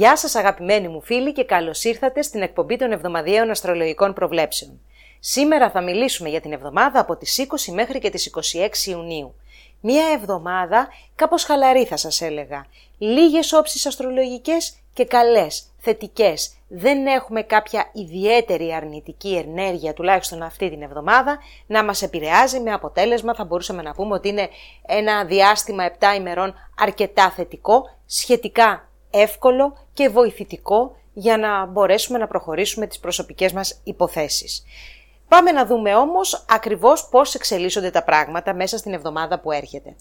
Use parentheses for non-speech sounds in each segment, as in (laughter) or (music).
Γεια σας αγαπημένοι μου φίλοι και καλώς ήρθατε στην εκπομπή των εβδομαδιαίων αστρολογικών προβλέψεων. Σήμερα θα μιλήσουμε για την εβδομάδα από τις 20 μέχρι και τις 26 Ιουνίου. Μία εβδομάδα κάπως χαλαρή θα σας έλεγα. Λίγες όψεις αστρολογικές και καλές, θετικές. Δεν έχουμε κάποια ιδιαίτερη αρνητική ενέργεια, τουλάχιστον αυτή την εβδομάδα, να μας επηρεάζει με αποτέλεσμα, θα μπορούσαμε να πούμε ότι είναι ένα διάστημα 7 ημερών αρκετά θετικό, σχετικά εύκολο και βοηθητικό για να μπορέσουμε να προχωρήσουμε τις προσωπικές μας υποθέσεις. Πάμε να δούμε όμως ακριβώς πώς εξελίσσονται τα πράγματα μέσα στην εβδομάδα που έρχεται.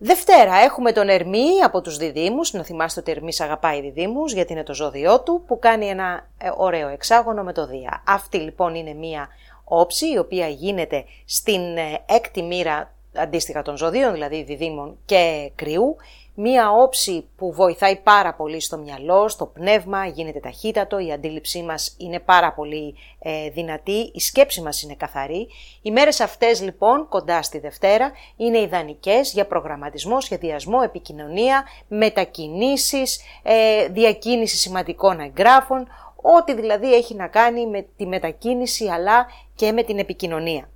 Δευτέρα έχουμε τον Ερμή από τους διδήμους, να θυμάστε ότι ο Ερμής αγαπάει διδήμους γιατί είναι το ζώδιό του που κάνει ένα ε, ωραίο εξάγωνο με το Δία. Αυτή λοιπόν είναι μία όψη η οποία γίνεται στην ε, έκτη μοίρα αντίστοιχα των ζωδίων, δηλαδή διδήμων και κρυού, μία όψη που βοηθάει πάρα πολύ στο μυαλό, στο πνεύμα, γίνεται ταχύτατο, η αντίληψή μας είναι πάρα πολύ ε, δυνατή, η σκέψη μας είναι καθαρή. Οι μέρες αυτές λοιπόν, κοντά στη Δευτέρα, είναι ιδανικές για προγραμματισμό, σχεδιασμό, επικοινωνία, μετακινήσεις, ε, διακίνηση σημαντικών εγγράφων, ό,τι δηλαδή έχει να κάνει με τη μετακίνηση αλλά και με την επικοινωνία.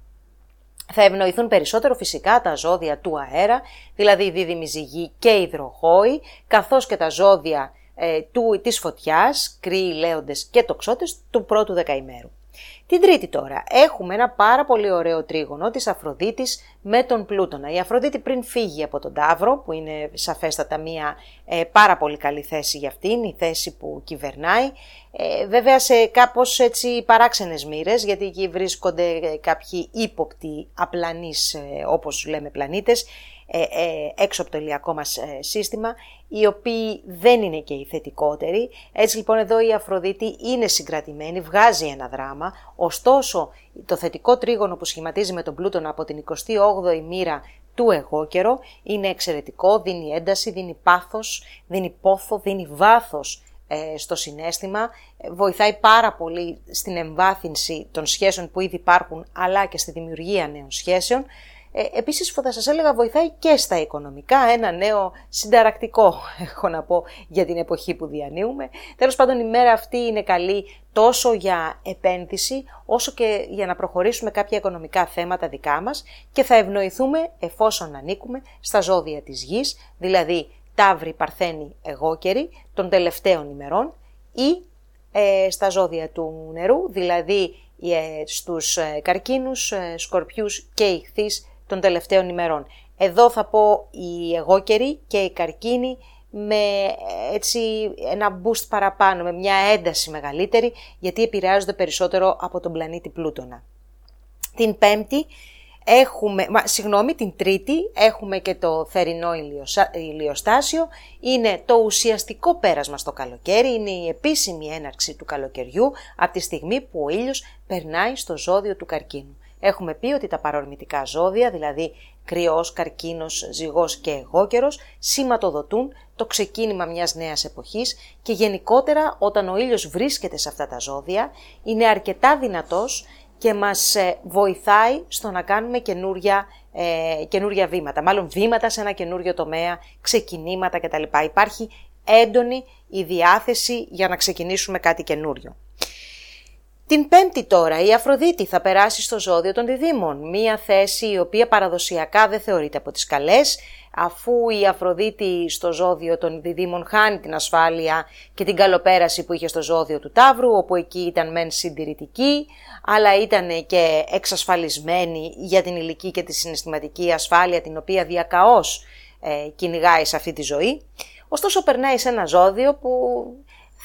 Θα ευνοηθούν περισσότερο φυσικά τα ζώδια του αέρα, δηλαδή η δίδυμη ζυγή και η υδροχόη, καθώς και τα ζώδια ε, του, της φωτιάς, κρύοι, λέοντες και τοξότες του πρώτου δεκαημέρου. Την τρίτη τώρα έχουμε ένα πάρα πολύ ωραίο τρίγωνο της Αφροδίτης με τον Πλούτονα. Η Αφροδίτη πριν φύγει από τον Ταύρο, που είναι σαφέστατα μια ε, πάρα πολύ καλή θέση για αυτήν, η θέση που κυβερνάει, ε, βέβαια σε κάπως έτσι παράξενες μοίρες, γιατί εκεί βρίσκονται ε, κάποιοι ύποπτοι απλανείς, ε, όπως λέμε πλανήτες, ε, ε, έξω από το ηλιακό μας σύστημα, οι οποίοι δεν είναι και οι θετικότεροι. Έτσι λοιπόν εδώ η Αφροδίτη είναι συγκρατημένη, βγάζει ένα δράμα, ωστόσο το θετικό τρίγωνο που σχηματίζει με τον Πλούτονα από την 28η μοίρα του εγώ καιρό είναι εξαιρετικό, δίνει ένταση, δίνει πάθος, δίνει πόθο, δίνει βάθος ε, στο συνέστημα, ε, βοηθάει πάρα πολύ στην εμβάθυνση των σχέσεων που ήδη υπάρχουν, αλλά και στη δημιουργία νέων σχέσεων. Ε, επίσης, θα σας έλεγα, βοηθάει και στα οικονομικά, ένα νέο συνταρακτικό, (laughs) έχω να πω, για την εποχή που διανύουμε. Τέλος πάντων, η μέρα αυτή είναι καλή τόσο για επένδυση, όσο και για να προχωρήσουμε κάποια οικονομικά θέματα δικά μας και θα ευνοηθούμε εφόσον ανήκουμε στα ζώδια της γης, δηλαδή Ταύρη, Παρθένη, Εγώκερη των τελευταίων ημερών ή ε, στα ζώδια του νερού, δηλαδή ε, στους ε, καρκίνους, ε, σκορπιούς και ηχθείς των τελευταίων ημερών. Εδώ θα πω οι εγώκεροι και οι καρκίνοι με έτσι ένα boost παραπάνω, με μια ένταση μεγαλύτερη, γιατί επηρεάζονται περισσότερο από τον πλανήτη Πλούτονα. Την πέμπτη Έχουμε, μα, συγγνώμη, την τρίτη έχουμε και το θερινό ηλιοστάσιο. Είναι το ουσιαστικό πέρασμα στο καλοκαίρι, είναι η επίσημη έναρξη του καλοκαιριού από τη στιγμή που ο ήλιος περνάει στο ζώδιο του καρκίνου. Έχουμε πει ότι τα παρορμητικά ζώδια, δηλαδή κρυός, καρκίνος, ζυγός και εγώκερος, σηματοδοτούν το ξεκίνημα μιας νέας εποχής και γενικότερα όταν ο ήλιος βρίσκεται σε αυτά τα ζώδια είναι αρκετά δυνατός και μας ε, βοηθάει στο να κάνουμε καινούρια, ε, καινούρια βήματα, μάλλον βήματα σε ένα καινούριο τομέα, ξεκινήματα κτλ. Υπάρχει έντονη η διάθεση για να ξεκινήσουμε κάτι καινούριο. Την πέμπτη τώρα η Αφροδίτη θα περάσει στο ζώδιο των διδήμων, μία θέση η οποία παραδοσιακά δεν θεωρείται από τις καλές, αφού η Αφροδίτη στο ζώδιο των διδήμων χάνει την ασφάλεια και την καλοπέραση που είχε στο ζώδιο του Ταύρου, όπου εκεί ήταν μεν συντηρητική, αλλά ήταν και εξασφαλισμένη για την ηλική και τη συναισθηματική ασφάλεια την οποία διακαώς ε, κυνηγάει σε αυτή τη ζωή. Ωστόσο περνάει σε ένα ζώδιο που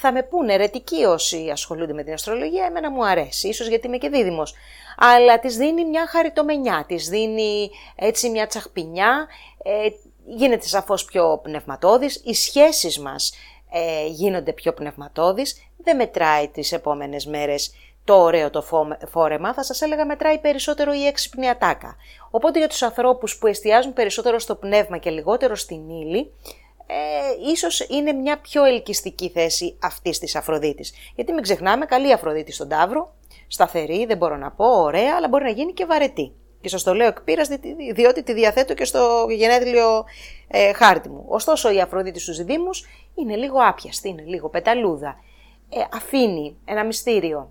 θα με πούνε ρετικοί όσοι ασχολούνται με την αστρολογία, εμένα μου αρέσει, ίσως γιατί είμαι και δίδυμος. Αλλά της δίνει μια χαριτομενιά, της δίνει έτσι μια τσαχπινιά, ε, γίνεται σαφώς πιο πνευματώδης, οι σχέσεις μας ε, γίνονται πιο πνευματώδεις, δεν μετράει τις επόμενες μέρες το ωραίο το φόρεμα, θα σας έλεγα μετράει περισσότερο η έξυπνη ατάκα. Οπότε για τους ανθρώπους που εστιάζουν περισσότερο στο πνεύμα και λιγότερο στην ύλη, ε, ίσως είναι μια πιο ελκυστική θέση αυτής της Αφροδίτης. Γιατί μην ξεχνάμε, καλή Αφροδίτη στον Ταύρο, σταθερή, δεν μπορώ να πω, ωραία, αλλά μπορεί να γίνει και βαρετή. Και σας το λέω εκπείρας διότι τη διαθέτω και στο γενέδλιο ε, χάρτη μου. Ωστόσο η Αφροδίτη στους διδήμους είναι λίγο άπιαστη, είναι λίγο πεταλούδα. Ε, αφήνει ένα μυστήριο.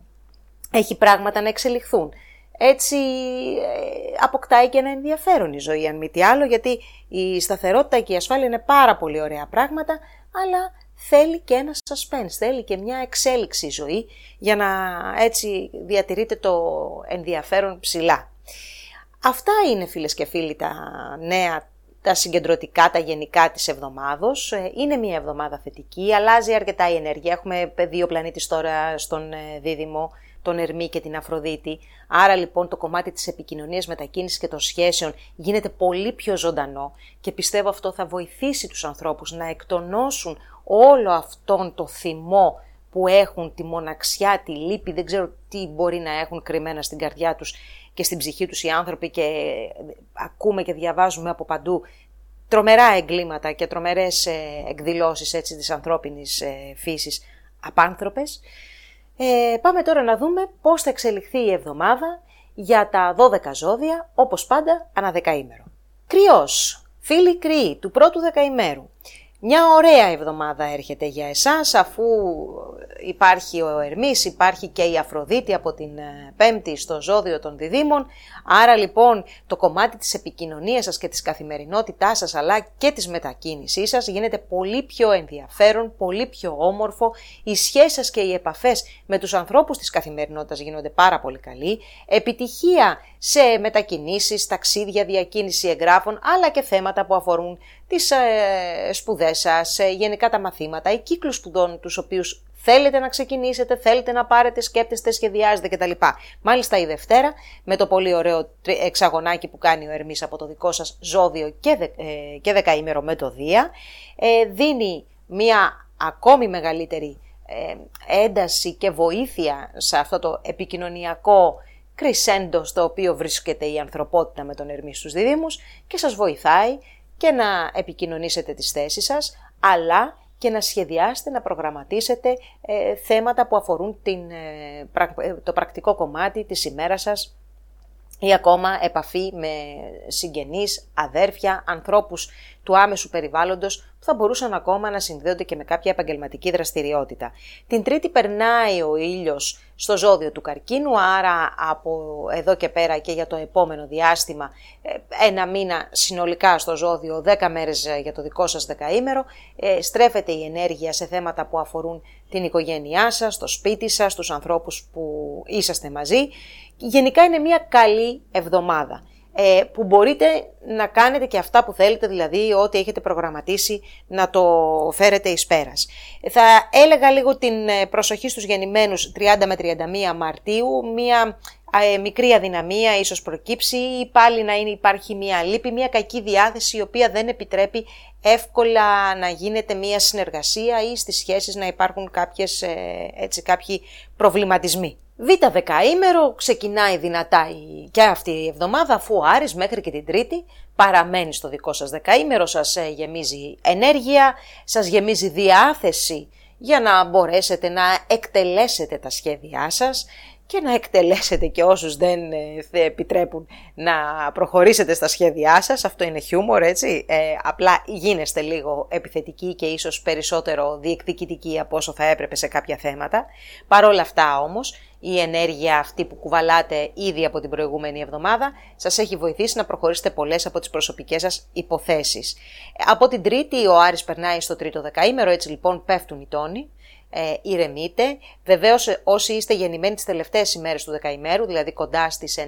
Έχει πράγματα να εξελιχθούν. Έτσι ε, αποκτάει και ένα ενδιαφέρον η ζωή, αν μη τι άλλο, γιατί η σταθερότητα και η ασφάλεια είναι πάρα πολύ ωραία πράγματα, αλλά θέλει και ένα suspense, θέλει και μια εξέλιξη ζωή για να έτσι διατηρείται το ενδιαφέρον ψηλά. Αυτά είναι φίλες και φίλοι τα νέα, τα συγκεντρωτικά, τα γενικά της εβδομάδος. Ε, είναι μια εβδομάδα θετική, αλλάζει αρκετά η ενέργεια. Έχουμε δύο πλανήτες τώρα στον ε, δίδυμο, τον Ερμή και την Αφροδίτη. Άρα λοιπόν το κομμάτι της επικοινωνίας, μετακίνησης και των σχέσεων γίνεται πολύ πιο ζωντανό και πιστεύω αυτό θα βοηθήσει τους ανθρώπους να εκτονώσουν όλο αυτόν το θυμό που έχουν, τη μοναξιά, τη λύπη, δεν ξέρω τι μπορεί να έχουν κρυμμένα στην καρδιά τους και στην ψυχή τους οι άνθρωποι και ακούμε και διαβάζουμε από παντού τρομερά εγκλήματα και τρομερές ε, εκδηλώσεις έτσι της ανθρώπινης ε, φύσης απάνθρωπες. Ε, πάμε τώρα να δούμε πώς θα εξελιχθεί η εβδομάδα για τα 12 ζώδια, όπως πάντα, ανά δεκαήμερο. Κρυός, φίλοι κρυοί του πρώτου δεκαημέρου. Μια ωραία εβδομάδα έρχεται για εσάς αφού υπάρχει ο Ερμής, υπάρχει και η Αφροδίτη από την ε, Πέμπτη στο ζώδιο των διδήμων. Άρα λοιπόν το κομμάτι της επικοινωνίας σας και της καθημερινότητάς σας αλλά και της μετακίνησής σας γίνεται πολύ πιο ενδιαφέρον, πολύ πιο όμορφο. Οι σχέσεις σας και οι επαφές με τους ανθρώπους της καθημερινότητας γίνονται πάρα πολύ καλή. Επιτυχία σε μετακινήσεις, ταξίδια, διακίνηση εγγράφων αλλά και θέματα που αφορούν τις ε, σπουδές σας, ε, γενικά τα μαθήματα, οι κύκλους σπουδών τους οποίους θέλετε να ξεκινήσετε, θέλετε να πάρετε, σκέπτεστε, σχεδιάζετε κτλ. Μάλιστα η Δευτέρα με το πολύ ωραίο εξαγωνάκι που κάνει ο Ερμής από το δικό σας ζώδιο και, δε, ε, και δεκαήμερο με το Δία, ε, δίνει μια ακόμη μεγαλύτερη ε, ένταση και βοήθεια σε αυτό το επικοινωνιακό κρυσέντο στο οποίο βρίσκεται η ανθρωπότητα με τον Ερμή στους διδήμους και σας βοηθάει και να επικοινωνήσετε τις θέσεις σας, αλλά και να σχεδιάσετε, να προγραμματίσετε ε, θέματα που αφορούν την, ε, ε, το πρακτικό κομμάτι της ημέρας σας ή ακόμα επαφή με συγγενείς, αδέρφια, ανθρώπους του άμεσου περιβάλλοντος που θα μπορούσαν ακόμα να συνδέονται και με κάποια επαγγελματική δραστηριότητα. Την Τρίτη περνάει ο ήλιος στο ζώδιο του καρκίνου, άρα από εδώ και πέρα και για το επόμενο διάστημα ε, ένα μήνα συνολικά στο ζώδιο, 10 μέρες ε, για το δικό σας δεκαήμερο, ε, στρέφεται η ενέργεια σε θέματα που αφορούν την οικογένειά σας, το σπίτι σας, τους ανθρώπους που είσαστε μαζί. Γενικά είναι μια καλή εβδομάδα. Ε, που μπορείτε να κάνετε και αυτά που θέλετε, δηλαδή ό,τι έχετε προγραμματίσει να το φέρετε εις πέρας. Θα έλεγα λίγο την ε, προσοχή στους γεννημένους 30 με 31 Μαρτίου, μια ε, μικρή αδυναμία ίσως προκύψει ή πάλι να είναι, υπάρχει μια λύπη, μια κακή διάθεση η οποία δεν επιτρέπει εύκολα να γίνεται μια συνεργασία ή στις σχέσεις να υπάρχουν κάποιες, έτσι, κάποιοι προβληματισμοί. Β' δεκαήμερο ξεκινάει δυνατά και αυτή η εβδομάδα αφού ο Άρης μέχρι και την Τρίτη παραμένει στο δικό σας δεκαήμερο, σας ε, γεμίζει ενέργεια, σας γεμίζει διάθεση για να μπορέσετε να εκτελέσετε τα σχέδιά σας και να εκτελέσετε και όσους δεν ε, επιτρέπουν να προχωρήσετε στα σχέδιά σας. Αυτό είναι χιούμορ, έτσι. Ε, απλά γίνεστε λίγο επιθετικοί και ίσως περισσότερο διεκδικητικοί από όσο θα έπρεπε σε κάποια θέματα. Παρ' όλα αυτά όμως, η ενέργεια αυτή που κουβαλάτε ήδη από την προηγούμενη εβδομάδα σας έχει βοηθήσει να προχωρήσετε πολλές από τις προσωπικές σας υποθέσεις. Από την Τρίτη ο Άρης περνάει στο τρίτο δεκαήμερο, έτσι λοιπόν πέφτουν οι τόνοι ε, ηρεμείτε. Βεβαίως όσοι είστε γεννημένοι τις τελευταίες ημέρες του δεκαημέρου, δηλαδή κοντά στις 9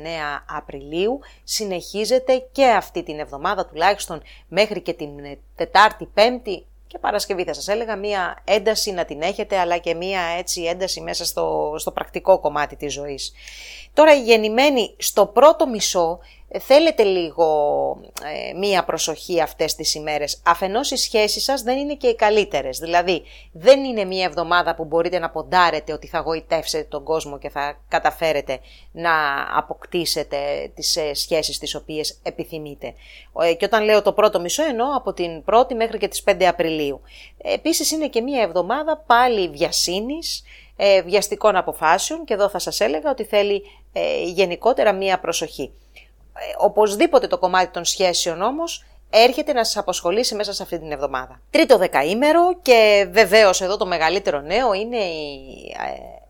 Απριλίου, συνεχίζετε και αυτή την εβδομάδα τουλάχιστον μέχρι και την Τετάρτη, Πέμπτη, και Παρασκευή θα σας έλεγα μία ένταση να την έχετε αλλά και μία έτσι ένταση μέσα στο, στο πρακτικό κομμάτι της ζωής. Τώρα οι γεννημένοι στο πρώτο μισό θέλετε λίγο ε, μία προσοχή αυτές τις ημέρες. Αφενός οι σχέσεις σας δεν είναι και οι καλύτερες. Δηλαδή δεν είναι μία εβδομάδα που μπορείτε να ποντάρετε ότι θα γοητεύσετε τον κόσμο και θα καταφέρετε να αποκτήσετε τις ε, σχέσεις τις οποίες επιθυμείτε. Ε, και όταν λέω το πρώτο μισό εννοώ από την 1η μέχρι και τις 5 Απριλίου. Επίσης είναι και μία εβδομάδα πάλι βιασύνης, βιαστικών αποφάσεων και εδώ θα σας έλεγα ότι θέλει γενικότερα μία προσοχή. Οπωσδήποτε το κομμάτι των σχέσεων όμως έρχεται να σας απασχολήσει μέσα σε αυτή την εβδομάδα. Τρίτο δεκαήμερο και βεβαίως εδώ το μεγαλύτερο νέο είναι η,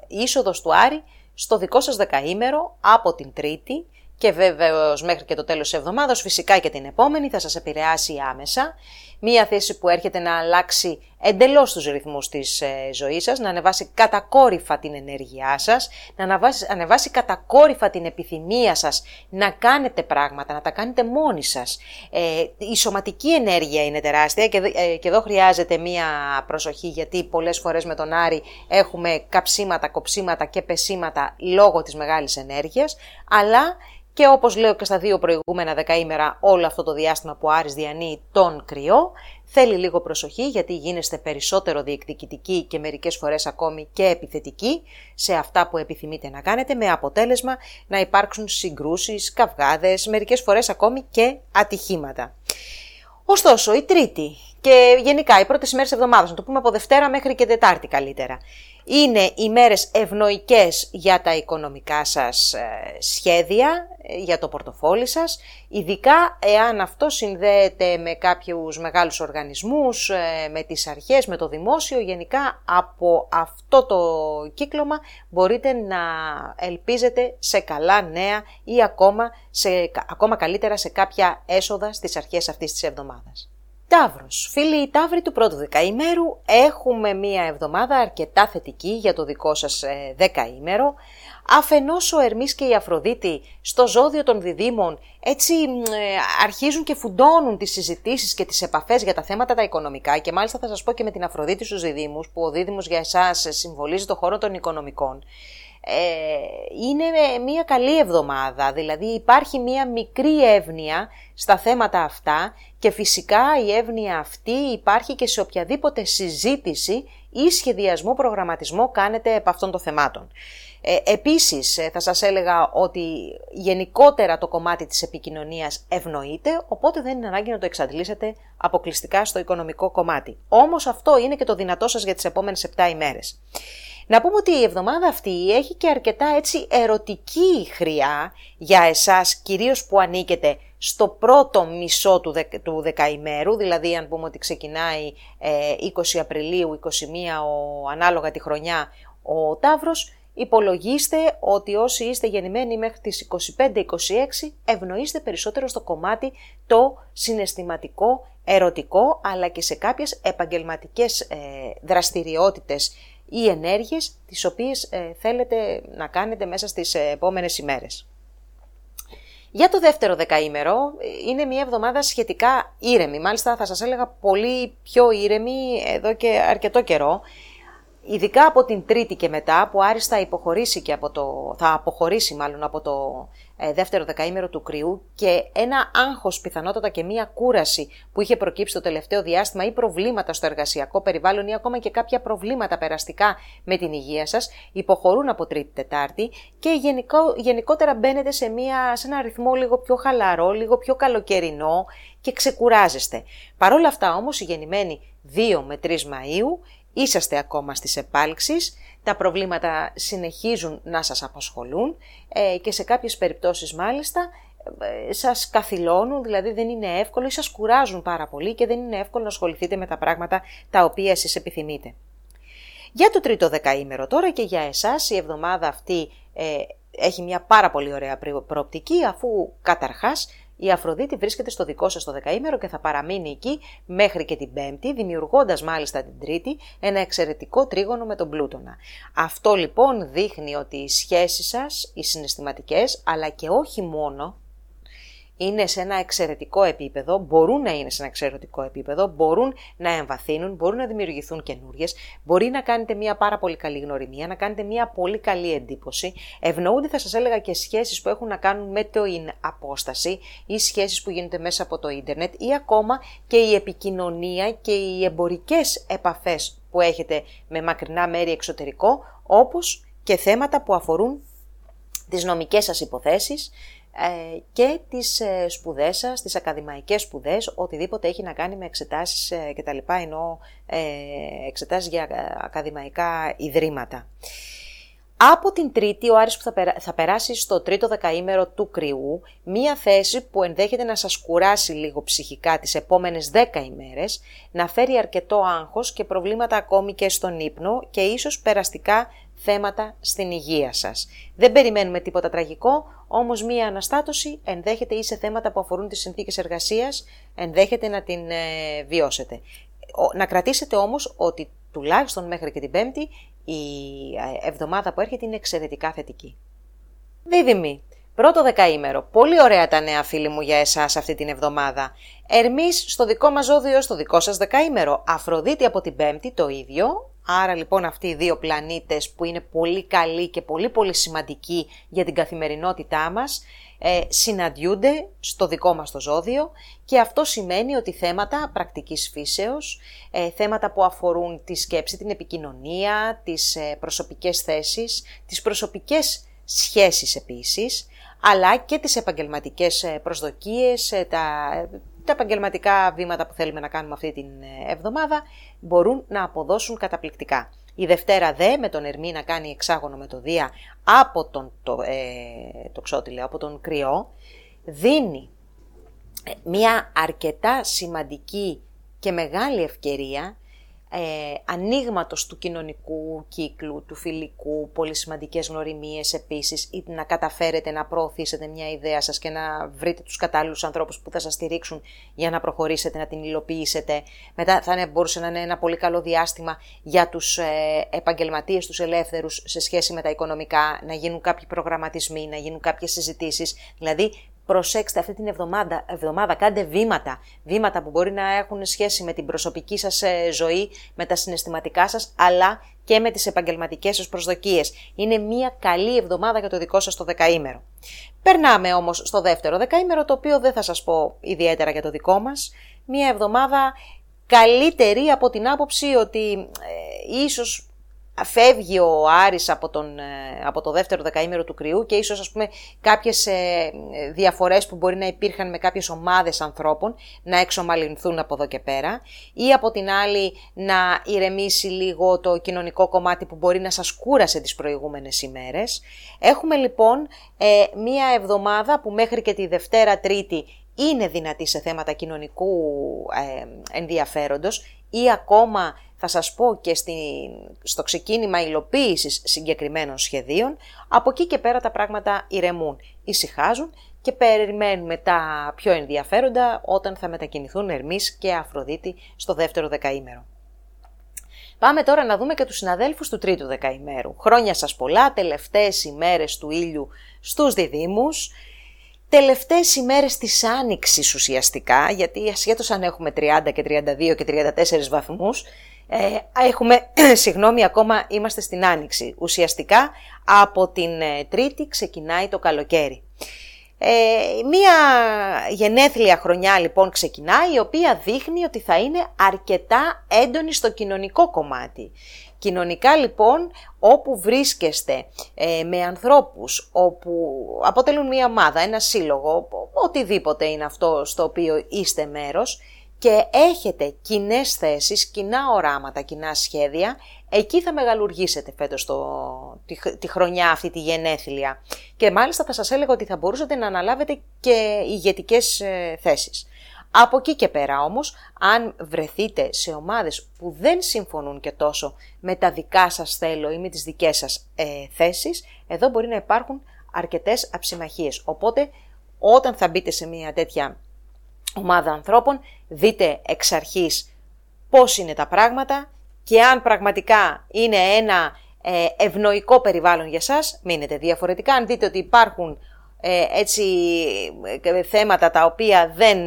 η είσοδος του Άρη στο δικό σας δεκαήμερο από την Τρίτη και βέβαιω μέχρι και το τέλος της εβδομάδας, φυσικά και την επόμενη θα σας επηρεάσει άμεσα. Μία θέση που έρχεται να αλλάξει εντελώς τους ρυθμούς της ε, ζωής σας, να ανεβάσει κατακόρυφα την ενέργειά σας, να ανεβάσει, ανεβάσει κατακόρυφα την επιθυμία σας να κάνετε πράγματα, να τα κάνετε μόνοι σας. Ε, η σωματική ενέργεια είναι τεράστια και, ε, και εδώ χρειάζεται μία προσοχή γιατί πολλές φορές με τον Άρη έχουμε καψίματα, κοψίματα και πεσίματα λόγω της μεγάλης ενέργειας, αλλά και όπως λέω και στα δύο προηγούμενα δεκαήμερα όλο αυτό το διάστημα που Άρης διανύει τον κρυό, θέλει λίγο προσοχή γιατί γίνεστε περισσότερο διεκδικητικοί και μερικές φορές ακόμη και επιθετικοί σε αυτά που επιθυμείτε να κάνετε με αποτέλεσμα να υπάρξουν συγκρούσεις, καυγάδες, μερικές φορές ακόμη και ατυχήματα. Ωστόσο, η Τρίτη και γενικά οι πρώτες ημέρες εβδομάδας, να το πούμε από Δευτέρα μέχρι και Τετάρτη καλύτερα, είναι οι μέρες ευνοϊκές για τα οικονομικά σας ε, σχέδια, ε, για το πορτοφόλι σας, ειδικά εάν αυτό συνδέεται με κάποιους μεγάλους οργανισμούς, ε, με τις αρχές, με το δημόσιο, γενικά από αυτό το κύκλωμα μπορείτε να ελπίζετε σε καλά νέα ή ακόμα, σε, ακόμα καλύτερα σε κάποια έσοδα στις αρχές αυτής της εβδομάδας. Ταύρος. Φίλοι, οι Ταύροι του πρώτου δεκαήμερου έχουμε μία εβδομάδα αρκετά θετική για το δικό σας ε, δεκαήμερο. Αφενός ο Ερμής και η Αφροδίτη στο ζώδιο των διδήμων έτσι ε, αρχίζουν και φουντώνουν τις συζητήσεις και τις επαφές για τα θέματα τα οικονομικά και μάλιστα θα σας πω και με την Αφροδίτη στους διδήμους που ο δίδυμος για εσάς συμβολίζει το χώρο των οικονομικών. Ε, είναι μια καλή εβδομάδα, δηλαδή υπάρχει μια μικρή εύνοια στα θέματα αυτά και φυσικά η εύνοια αυτή υπάρχει και σε οποιαδήποτε συζήτηση ή σχεδιασμό προγραμματισμό κάνετε από αυτών των θεμάτων. Ε, επίσης ε, θα σας έλεγα ότι γενικότερα το κομμάτι της επικοινωνίας ευνοείται, οπότε δεν είναι ανάγκη να το εξαντλήσετε αποκλειστικά στο οικονομικό κομμάτι. Όμως αυτό είναι και το δυνατό σας για τις επόμενες 7 ημέρες. Να πούμε ότι η εβδομάδα αυτή έχει και αρκετά έτσι ερωτική χρειά για εσάς, κυρίως που ανήκετε στο πρώτο μισό του, του δεκαημέρου, δηλαδή αν πούμε ότι ξεκινάει 20 ε, Απριλίου, 21 ο, ανάλογα τη χρονιά ο Ταύρος, υπολογίστε ότι όσοι είστε γεννημένοι μέχρι τις 25-26 ευνοείστε περισσότερο στο κομμάτι το συναισθηματικό, ερωτικό, αλλά και σε κάποιες επαγγελματικές ε, δραστηριότητες ή ενέργειες τις οποίες ε, θέλετε να κάνετε μέσα στις ε, επόμενες ημέρες. Για το δεύτερο δεκαήμερο ε, είναι μια εβδομάδα σχετικά ήρεμη, μάλιστα θα σας έλεγα πολύ πιο ήρεμη εδώ και αρκετό καιρό, ειδικά από την Τρίτη και μετά που άριστα υποχωρήσει και από το, θα αποχωρήσει μάλλον από το ε, δεύτερο δεκαήμερο του κρυού και ένα άγχος πιθανότατα και μία κούραση που είχε προκύψει το τελευταίο διάστημα ή προβλήματα στο εργασιακό περιβάλλον ή ακόμα και κάποια προβλήματα περαστικά με την υγεία σας υποχωρούν από Τρίτη Τετάρτη και γενικό, γενικότερα μπαίνετε σε, μία, σε ένα ρυθμό λίγο πιο χαλαρό, λίγο πιο καλοκαιρινό και ξεκουράζεστε. Παρ' όλα αυτά όμως οι γεννημένοι 2 με 3 Μαΐου είσαστε ακόμα στις επάλξεις, τα προβλήματα συνεχίζουν να σας απασχολούν ε, και σε κάποιες περιπτώσεις μάλιστα ε, σας καθυλώνουν, δηλαδή δεν είναι εύκολο ή σας κουράζουν πάρα πολύ και δεν είναι εύκολο να ασχοληθείτε με τα πράγματα τα οποία εσείς επιθυμείτε. Για το τρίτο δεκαήμερο τώρα και για εσάς η εβδομάδα αυτή ε, έχει μια πάρα πολύ ωραία προοπτική αφού καταρχάς η Αφροδίτη βρίσκεται στο δικό σας το δεκαήμερο και θα παραμείνει εκεί μέχρι και την Πέμπτη, δημιουργώντας μάλιστα την Τρίτη ένα εξαιρετικό τρίγωνο με τον Πλούτονα. Αυτό λοιπόν δείχνει ότι οι σχέσεις σας, οι συναισθηματικές, αλλά και όχι μόνο, είναι σε ένα εξαιρετικό επίπεδο, μπορούν να είναι σε ένα εξαιρετικό επίπεδο, μπορούν να εμβαθύνουν, μπορούν να δημιουργηθούν καινούριε, μπορεί να κάνετε μια πάρα πολύ καλή γνωριμία, να κάνετε μια πολύ καλή εντύπωση. Ευνοούνται, θα σας έλεγα, και σχέσεις που έχουν να κάνουν με το απόσταση ή σχέσεις που γίνονται μέσα από το ίντερνετ ή ακόμα και η επικοινωνία και οι εμπορικές επαφές που έχετε με μακρινά μέρη εξωτερικό, όπως και θέματα που αφορούν τις νομικές σας υποθέσεις, ε, και τις ε, σπουδές σας, τις ακαδημαϊκές σπουδές, οτιδήποτε έχει να κάνει με εξετάσεις ε, κτλ. ενώ εξετάσεις για ακαδημαϊκά ιδρύματα. Από την τρίτη, ο Άρης που θα, περάσει στο τρίτο δεκαήμερο του κρυού, μία θέση που ενδέχεται να σας κουράσει λίγο ψυχικά τις επόμενες δέκα ημέρες, να φέρει αρκετό άγχος και προβλήματα ακόμη και στον ύπνο και ίσως περαστικά θέματα στην υγεία σας. Δεν περιμένουμε τίποτα τραγικό, όμως μία αναστάτωση ενδέχεται ή σε θέματα που αφορούν τις συνθήκες εργασίας, ενδέχεται να την ε, βιώσετε. Να κρατήσετε όμως ότι τουλάχιστον μέχρι και την Πέμπτη η ε, εβδομάδα που έρχεται είναι εξαιρετικά θετική. Δίδυμη. Πρώτο δεκαήμερο. Πολύ ωραία τα νέα φίλοι μου για εσάς αυτή την εβδομάδα. Ερμής στο δικό μας ζώδιο, στο δικό σας δεκαήμερο. Αφροδίτη από την Πέμπτη το ίδιο. Άρα λοιπόν αυτοί οι δύο πλανήτες που είναι πολύ καλοί και πολύ πολύ σημαντικοί για την καθημερινότητά μας ε, συναντιούνται στο δικό μας το ζώδιο και αυτό σημαίνει ότι θέματα πρακτικής φύσεως, ε, θέματα που αφορούν τη σκέψη, την επικοινωνία, τις ε, προσωπικές θέσεις, τις προσωπικές σχέσεις επίσης, αλλά και τις επαγγελματικές ε, προσδοκίες, ε, τα, τα επαγγελματικά βήματα που θέλουμε να κάνουμε αυτή την εβδομάδα μπορούν να αποδώσουν καταπληκτικά. Η Δευτέρα δε με τον Ερμή να κάνει εξάγωνο με το Δία από τον, το, ε, το ξώτηλε, από τον κρυό, δίνει μια αρκετά σημαντική και μεγάλη ευκαιρία ε, ανοίγματος του κοινωνικού κύκλου, του φιλικού, πολύ σημαντικές γνωριμίες επίσης, ή να καταφέρετε να προωθήσετε μια ιδέα σας και να βρείτε τους κατάλληλους ανθρώπους που θα σας στηρίξουν για να προχωρήσετε, να την υλοποιήσετε. Μετά θα είναι, μπορούσε να είναι ένα πολύ καλό διάστημα για τους ε, επαγγελματίες, τους ελεύθερους σε σχέση με τα οικονομικά, να γίνουν κάποιοι προγραμματισμοί, να γίνουν κάποιες συζητήσεις, δηλαδή προσέξτε αυτή την εβδομάδα, εβδομάδα, κάντε βήματα, βήματα που μπορεί να έχουν σχέση με την προσωπική σας ε, ζωή, με τα συναισθηματικά σας, αλλά και με τις επαγγελματικές σας προσδοκίες. Είναι μια καλή εβδομάδα για το δικό σας το δεκαήμερο. Περνάμε όμως στο δεύτερο δεκαήμερο, το οποίο δεν θα σας πω ιδιαίτερα για το δικό μας. Μια εβδομάδα καλύτερη από την άποψη ότι ε, ίσως φεύγει ο Άρης από, τον, ε, από το δεύτερο δεκαήμερο του κρυού και ίσως ας πούμε κάποιες ε, διαφορές που μπορεί να υπήρχαν με κάποιες ομάδες ανθρώπων να εξομαλυνθούν από εδώ και πέρα ή από την άλλη να ηρεμήσει λίγο το κοινωνικό κομμάτι που μπορεί να σας κούρασε τις προηγούμενες ημέρες. Έχουμε λοιπόν ε, μία εβδομάδα που μέχρι και τη Δευτέρα Τρίτη είναι δυνατή σε θέματα κοινωνικού ενδιαφέροντος ή ακόμα θα σας πω και στη, στο ξεκίνημα υλοποίησης συγκεκριμένων σχεδίων, από εκεί και πέρα τα πράγματα ηρεμούν, ησυχάζουν και περιμένουμε τα πιο ενδιαφέροντα όταν θα μετακινηθούν Ερμής και Αφροδίτη στο δεύτερο δεκαήμερο. Πάμε τώρα να δούμε και τους συναδέλφους του τρίτου δεκαημέρου. Χρόνια σας πολλά, τελευταίες ημέρες του ήλιου στους διδήμους, τελευταίες ημέρες της άνοιξης ουσιαστικά, γιατί ασχέτως αν έχουμε 30 και 32 και 34 βαθμούς, ε, έχουμε, (clears throat) συγγνώμη, ακόμα είμαστε στην Άνοιξη. Ουσιαστικά από την ε, Τρίτη ξεκινάει το καλοκαίρι. Ε, μία γενέθλια χρονιά λοιπόν ξεκινάει, η οποία δείχνει ότι θα είναι αρκετά έντονη στο κοινωνικό κομμάτι. Κοινωνικά λοιπόν όπου βρίσκεστε ε, με ανθρώπους όπου αποτελούν μία ομάδα, ένα σύλλογο, οτιδήποτε είναι αυτό στο οποίο είστε μέρος, και έχετε κοινές θέσεις, κοινά οράματα, κοινά σχέδια, εκεί θα μεγαλουργήσετε φέτος το, τη, τη, χρονιά αυτή, τη γενέθλια. Και μάλιστα θα σας έλεγα ότι θα μπορούσατε να αναλάβετε και ηγετικές ε, θέσεις. Από εκεί και πέρα όμως, αν βρεθείτε σε ομάδες που δεν συμφωνούν και τόσο με τα δικά σας θέλω ή με τις δικές σας ε, θέσεις, εδώ μπορεί να υπάρχουν αρκετές αψημαχίες. Οπότε, όταν θα μπείτε σε μια τέτοια ομάδα ανθρώπων, δείτε εξ αρχής πώς είναι τα πράγματα και αν πραγματικά είναι ένα ε, ευνοϊκό περιβάλλον για σας, μείνετε διαφορετικά. Αν δείτε ότι υπάρχουν ε, έτσι ε, θέματα τα οποία δεν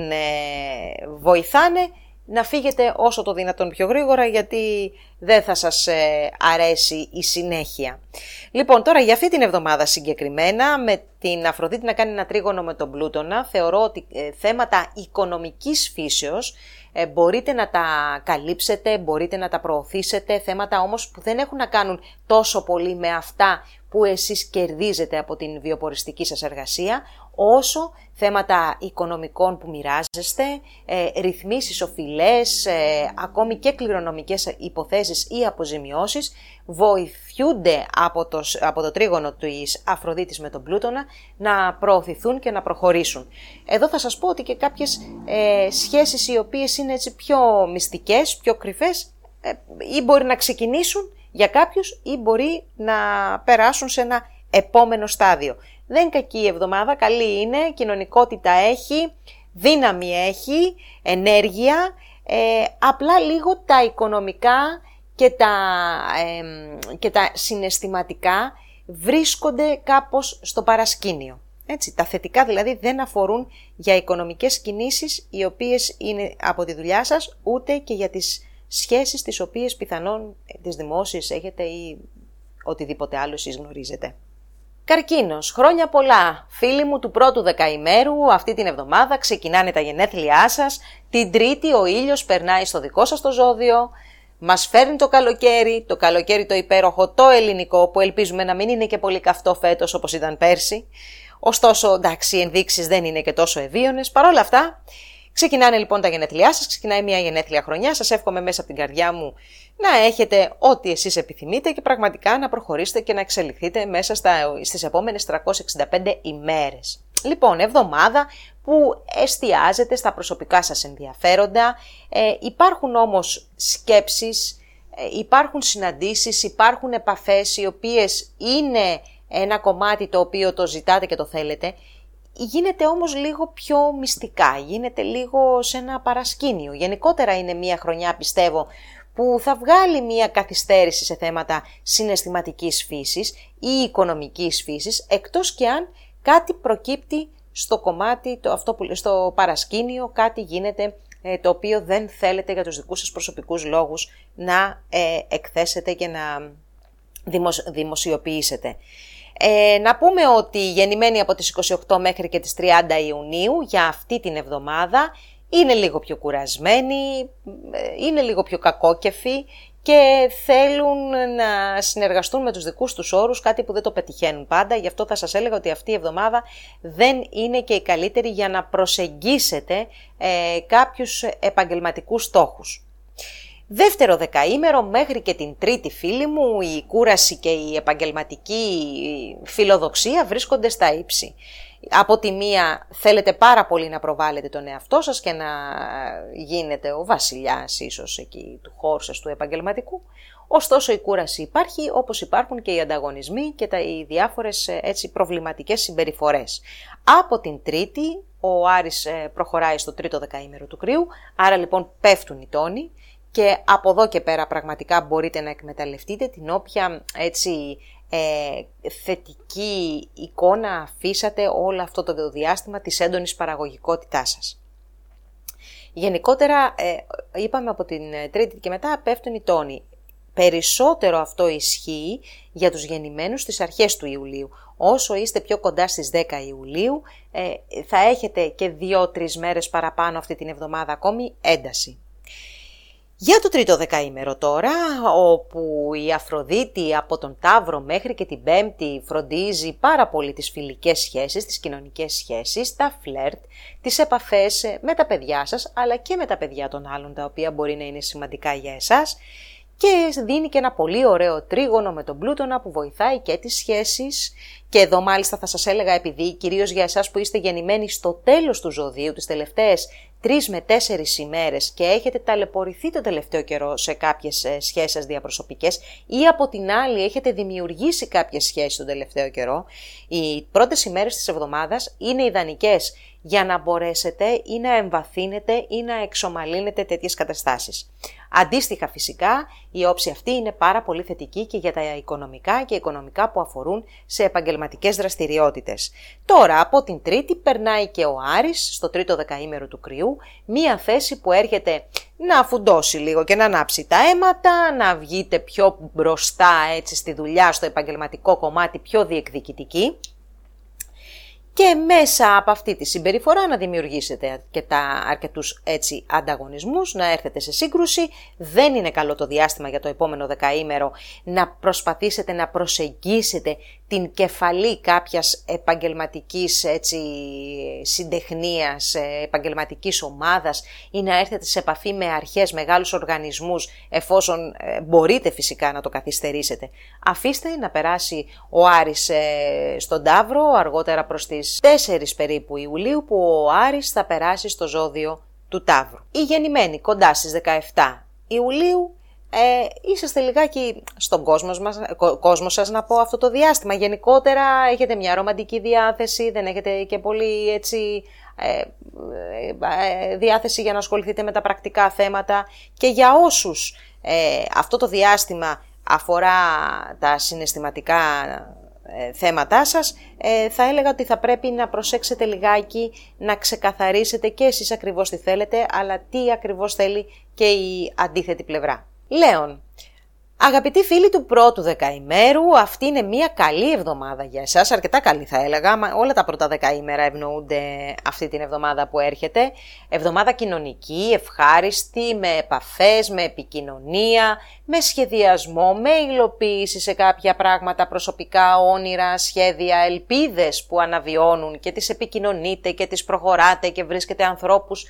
βοηθάνε, να φύγετε όσο το δυνατόν πιο γρήγορα γιατί δεν θα σας ε, αρέσει η συνέχεια. Λοιπόν, τώρα για αυτή την εβδομάδα συγκεκριμένα με την Αφροδίτη να κάνει ένα τρίγωνο με τον Πλούτονα θεωρώ ότι ε, θέματα οικονομικής φύσεως ε, μπορείτε να τα καλύψετε, μπορείτε να τα προωθήσετε, θέματα όμως που δεν έχουν να κάνουν τόσο πολύ με αυτά που εσείς κερδίζετε από την βιοποριστική σας εργασία, όσο θέματα οικονομικών που μοιράζεστε, ε, ρυθμίσεις οφειλές, ε, ακόμη και κληρονομικές υποθέσεις ή αποζημιώσεις, βοηθούνται από το, από το τρίγωνο της Αφροδίτης με τον Πλούτονα να προωθηθούν και να προχωρήσουν. Εδώ θα σας πω ότι και κάποιες ε, σχέσεις οι οποίες είναι έτσι πιο μυστικές, πιο κρυφές, ε, ή μπορεί να ξεκινήσουν για κάποιους ή μπορεί να περάσουν σε ένα επόμενο στάδιο. Δεν κακή η εβδομάδα, καλή είναι, κοινωνικότητα έχει, δύναμη έχει, ενέργεια, ε, απλά λίγο τα οικονομικά και τα, και τα συναισθηματικά βρίσκονται κάπως στο παρασκήνιο. Έτσι, τα θετικά δηλαδή δεν αφορούν για οικονομικές κινήσεις οι οποίες είναι από τη δουλειά σας, ούτε και για τις σχέσεις τις οποίες πιθανόν τις δημόσιες έχετε ή οτιδήποτε άλλο εσείς γνωρίζετε. Καρκίνος, χρόνια πολλά. Φίλοι μου του πρώτου δεκαημέρου, αυτή την εβδομάδα ξεκινάνε τα γενέθλιά σας. Την Τρίτη ο ήλιος περνάει στο δικό σας το ζώδιο. Μας φέρνει το καλοκαίρι, το καλοκαίρι το υπέροχο, το ελληνικό, που ελπίζουμε να μην είναι και πολύ καυτό φέτος όπως ήταν πέρσι. Ωστόσο, εντάξει, οι ενδείξεις δεν είναι και τόσο ευίωνες. Παρ' όλα αυτά, Ξεκινάνε λοιπόν τα γενέθλιά σας, ξεκινάει μια γενέθλια χρονιά, σας εύχομαι μέσα από την καρδιά μου να έχετε ό,τι εσείς επιθυμείτε και πραγματικά να προχωρήσετε και να εξελιχθείτε μέσα στα, στις επόμενες 365 ημέρες. Λοιπόν, εβδομάδα που εστιάζεται στα προσωπικά σας ενδιαφέροντα, ε, υπάρχουν όμως σκέψεις, ε, υπάρχουν συναντήσεις, υπάρχουν επαφές οι οποίες είναι ένα κομμάτι το οποίο το ζητάτε και το θέλετε γίνεται όμως λίγο πιο μυστικά, γίνεται λίγο σε ένα παρασκήνιο. Γενικότερα είναι μια χρονιά πιστεύω που θα βγάλει μια καθυστέρηση σε θέματα συναισθηματικής φύσης ή οικονομικής φύσης, εκτός και αν κάτι προκύπτει στο κομμάτι, το, αυτό που, στο παρασκήνιο, κάτι γίνεται ε, το οποίο δεν θέλετε για τους δικούς σας προσωπικούς λόγους να ε, εκθέσετε και να δημοσιοποιήσετε. Ε, να πούμε ότι γεννημένοι από τις 28 μέχρι και τις 30 Ιουνίου για αυτή την εβδομάδα είναι λίγο πιο κουρασμένοι, ε, είναι λίγο πιο κακόκεφοι και θέλουν να συνεργαστούν με τους δικούς τους όρους, κάτι που δεν το πετυχαίνουν πάντα. Γι' αυτό θα σας έλεγα ότι αυτή η εβδομάδα δεν είναι και η καλύτερη για να προσεγγίσετε ε, κάποιους επαγγελματικούς στόχους. Δεύτερο δεκαήμερο μέχρι και την τρίτη φίλη μου η κούραση και η επαγγελματική φιλοδοξία βρίσκονται στα ύψη. Από τη μία θέλετε πάρα πολύ να προβάλλετε τον εαυτό σας και να γίνετε ο βασιλιάς ίσως εκεί του χώρου σας του επαγγελματικού. Ωστόσο η κούραση υπάρχει όπως υπάρχουν και οι ανταγωνισμοί και τα, οι διάφορες έτσι, προβληματικές συμπεριφορές. Από την τρίτη ο Άρης ε, προχωράει στο τρίτο δεκαήμερο του κρύου, άρα λοιπόν πέφτουν οι τόνοι και από εδώ και πέρα πραγματικά μπορείτε να εκμεταλλευτείτε την όποια έτσι ε, θετική εικόνα αφήσατε όλο αυτό το διάστημα της έντονης παραγωγικότητάς σας. Γενικότερα, ε, είπαμε από την ε, τρίτη και μετά πέφτουν οι τόνοι. Περισσότερο αυτό ισχύει για τους γεννημένους στις αρχές του Ιουλίου. Όσο είστε πιο κοντά στις 10 Ιουλίου, ε, θα έχετε και 2-3 μέρες παραπάνω αυτή την εβδομάδα ακόμη ένταση. Για το τρίτο δεκαήμερο τώρα, όπου η Αφροδίτη από τον Ταύρο μέχρι και την Πέμπτη φροντίζει πάρα πολύ τις φιλικές σχέσεις, τις κοινωνικές σχέσεις, τα φλερτ, τις επαφές με τα παιδιά σας, αλλά και με τα παιδιά των άλλων, τα οποία μπορεί να είναι σημαντικά για εσάς, και δίνει και ένα πολύ ωραίο τρίγωνο με τον Πλούτονα που βοηθάει και τις σχέσεις και εδώ μάλιστα θα σας έλεγα επειδή κυρίως για εσάς που είστε γεννημένοι στο τέλος του ζωδίου τις τελευταίες τρεις με τέσσερις ημέρες και έχετε ταλαιπωρηθεί το τελευταίο καιρό σε κάποιες ε, σχέσεις σας διαπροσωπικές ή από την άλλη έχετε δημιουργήσει κάποιες σχέσεις τον τελευταίο καιρό, οι πρώτες ημέρες της εβδομάδας είναι ιδανικές για να μπορέσετε ή να εμβαθύνετε ή να εξομαλύνετε τέτοιες καταστάσεις. Αντίστοιχα φυσικά η όψη αυτή είναι πάρα πολύ θετική και για τα οικονομικά και οικονομικά που αφορούν σε επαγγελματικές δραστηριότητες. Τώρα από την Τρίτη περνάει και ο Άρης στο τρίτο δεκαήμερο του κρυού, μία θέση που έρχεται να φουντώσει λίγο και να ανάψει τα αίματα, να βγείτε πιο μπροστά έτσι στη δουλειά, στο επαγγελματικό κομμάτι πιο διεκδικητική και μέσα από αυτή τη συμπεριφορά να δημιουργήσετε και τα αρκετούς έτσι ανταγωνισμούς, να έρθετε σε σύγκρουση. Δεν είναι καλό το διάστημα για το επόμενο δεκαήμερο να προσπαθήσετε να προσεγγίσετε την κεφαλή κάποιας επαγγελματικής έτσι, συντεχνίας, ε, επαγγελματικής ομάδας ή να έρθετε σε επαφή με αρχές, μεγάλους οργανισμούς εφόσον ε, μπορείτε φυσικά να το καθυστερήσετε. Αφήστε να περάσει ο Άρης ε, στον Ταύρο αργότερα προς τις 4 περίπου Ιουλίου που ο Άρης θα περάσει στο ζώδιο του Ταύρου. Η γεννημένη κοντά στις 17 Ιουλίου ε, είσαστε λιγάκι στον κόσμος, μας, κόσμος σας να πω αυτό το διάστημα. Γενικότερα έχετε μια ρομαντική διάθεση, δεν έχετε και πολύ έτσι ε, ε, διάθεση για να ασχοληθείτε με τα πρακτικά θέματα και για όσους ε, αυτό το διάστημα αφορά τα συναισθηματικά θέματά σας, θα έλεγα ότι θα πρέπει να προσέξετε λιγάκι να ξεκαθαρίσετε και εσείς ακριβώς τι θέλετε, αλλά τι ακριβώς θέλει και η αντίθετη πλευρά. Λέων, Αγαπητοί φίλοι του πρώτου δεκαημέρου, αυτή είναι μια καλή εβδομάδα για εσάς, αρκετά καλή θα έλεγα, όλα τα πρώτα δεκαήμερα ευνοούνται αυτή την εβδομάδα που έρχεται. Εβδομάδα κοινωνική, ευχάριστη, με επαφές, με επικοινωνία, με σχεδιασμό, με υλοποίηση σε κάποια πράγματα, προσωπικά όνειρα, σχέδια, ελπίδες που αναβιώνουν και τις επικοινωνείτε και τις προχωράτε και βρίσκετε ανθρώπους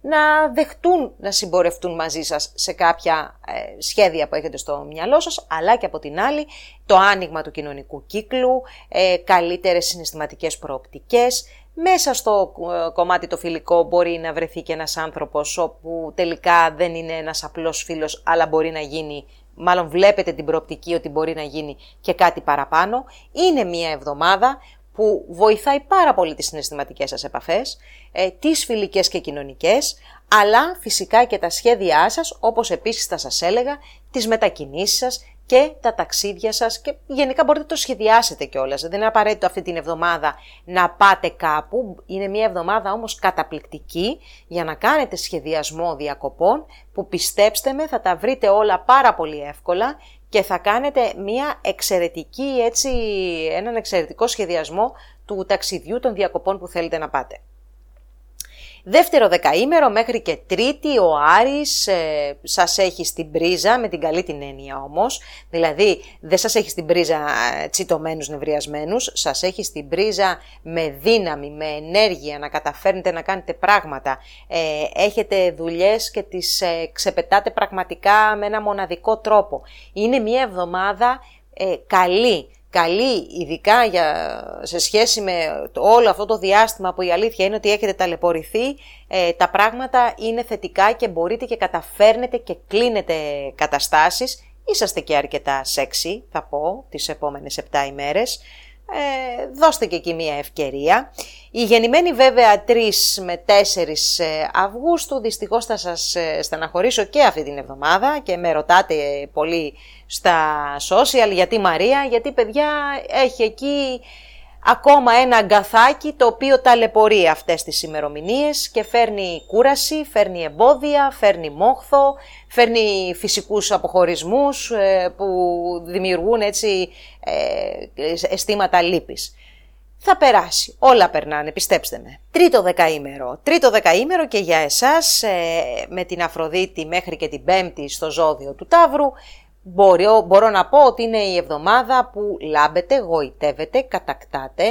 να δεχτούν να συμπορευτούν μαζί σας σε κάποια ε, σχέδια που έχετε στο μυαλό σας, αλλά και από την άλλη το άνοιγμα του κοινωνικού κύκλου, ε, καλύτερες συναισθηματικές προοπτικές. Μέσα στο ε, κομμάτι το φιλικό μπορεί να βρεθεί και ένας άνθρωπος όπου τελικά δεν είναι ένας απλός φίλος, αλλά μπορεί να γίνει μάλλον βλέπετε την προοπτική ότι μπορεί να γίνει και κάτι παραπάνω. Είναι μια εβδομάδα που βοηθάει πάρα πολύ τις συναισθηματικές σας επαφές, ε, τις φιλικές και κοινωνικές, αλλά φυσικά και τα σχέδιά σας, όπως επίσης θα σας έλεγα, τις μετακινήσεις σας και τα ταξίδια σας και γενικά μπορείτε να το σχεδιάσετε κιόλας. Δεν είναι απαραίτητο αυτή την εβδομάδα να πάτε κάπου, είναι μια εβδομάδα όμως καταπληκτική για να κάνετε σχεδιασμό διακοπών που πιστέψτε με θα τα βρείτε όλα πάρα πολύ εύκολα και θα κάνετε μια εξαιρετική, έτσι, έναν εξαιρετικό σχεδιασμό του ταξιδιού των διακοπών που θέλετε να πάτε. Δεύτερο δεκαήμερο μέχρι και τρίτη ο Άρης ε, σας έχει στην πρίζα, με την καλή την έννοια όμως, δηλαδή δεν σας έχει στην πρίζα ε, τσιτωμένους νευριασμένους, σας έχει στην πρίζα με δύναμη, με ενέργεια να καταφέρνετε να κάνετε πράγματα, ε, έχετε δουλειές και τις ε, ξεπετάτε πραγματικά με ένα μοναδικό τρόπο. Είναι μια εβδομάδα ε, καλή, καλή, ειδικά για, σε σχέση με όλο αυτό το διάστημα που η αλήθεια είναι ότι έχετε ταλαιπωρηθεί, ε, τα πράγματα είναι θετικά και μπορείτε και καταφέρνετε και κλείνετε καταστάσεις. Είσαστε και αρκετά σεξι, θα πω, τις επόμενες 7 ημέρες ε, δώστε και εκεί μια ευκαιρία. Η γεννημένη βέβαια 3 με 4 ε, Αυγούστου, δυστυχώς θα σας ε, στεναχωρήσω και αυτή την εβδομάδα και με ρωτάτε πολύ στα social γιατί Μαρία, γιατί παιδιά έχει εκεί ακόμα ένα αγκαθάκι το οποίο ταλαιπωρεί αυτές τις ημερομηνίες και φέρνει κούραση, φέρνει εμπόδια, φέρνει μόχθο, φέρνει φυσικούς αποχωρισμούς ε, που δημιουργούν έτσι ε, αισθήματα λύπης. Θα περάσει. Όλα περνάνε, πιστέψτε με. Τρίτο δεκαήμερο. Τρίτο δεκαήμερο και για εσάς ε, με την Αφροδίτη μέχρι και την Πέμπτη στο ζώδιο του Ταύρου Μπορώ, μπορώ να πω ότι είναι η εβδομάδα που λάμπετε, γοητεύετε, κατακτάτε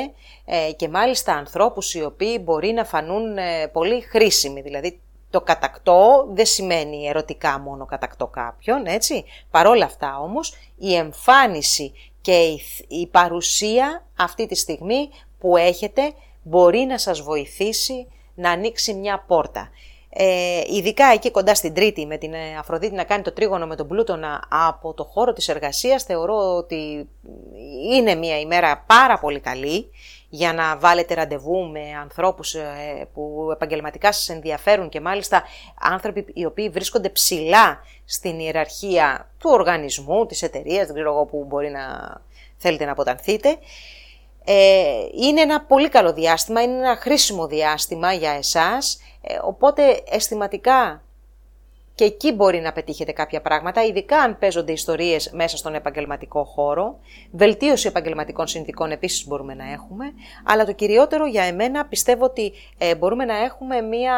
ε, και μάλιστα ανθρώπους οι οποίοι μπορεί να φανούν ε, πολύ χρήσιμοι. Δηλαδή το κατακτώ δεν σημαίνει ερωτικά μόνο κατακτώ κάποιον, έτσι. Παρόλα αυτά όμως η εμφάνιση και η, η παρουσία αυτή τη στιγμή που έχετε μπορεί να σας βοηθήσει να ανοίξει μια πόρτα. Ε, ειδικά εκεί κοντά στην Τρίτη με την ε, Αφροδίτη να κάνει το τρίγωνο με τον Πλούτονα από το χώρο της εργασίας θεωρώ ότι είναι μια ημέρα πάρα πολύ καλή για να βάλετε ραντεβού με ανθρώπους ε, που επαγγελματικά σας ενδιαφέρουν και μάλιστα άνθρωποι οι οποίοι βρίσκονται ψηλά στην ιεραρχία του οργανισμού, της εταιρείας, δεν ξέρω εγώ που μπορεί να θέλετε να αποτανθείτε. Ε, είναι ένα πολύ καλό διάστημα, είναι ένα χρήσιμο διάστημα για εσάς ε, οπότε αισθηματικά και εκεί μπορεί να πετύχετε κάποια πράγματα, ειδικά αν παίζονται ιστορίες μέσα στον επαγγελματικό χώρο. Βελτίωση επαγγελματικών συνθήκων επίσης μπορούμε να έχουμε, αλλά το κυριότερο για εμένα πιστεύω ότι ε, μπορούμε να έχουμε μια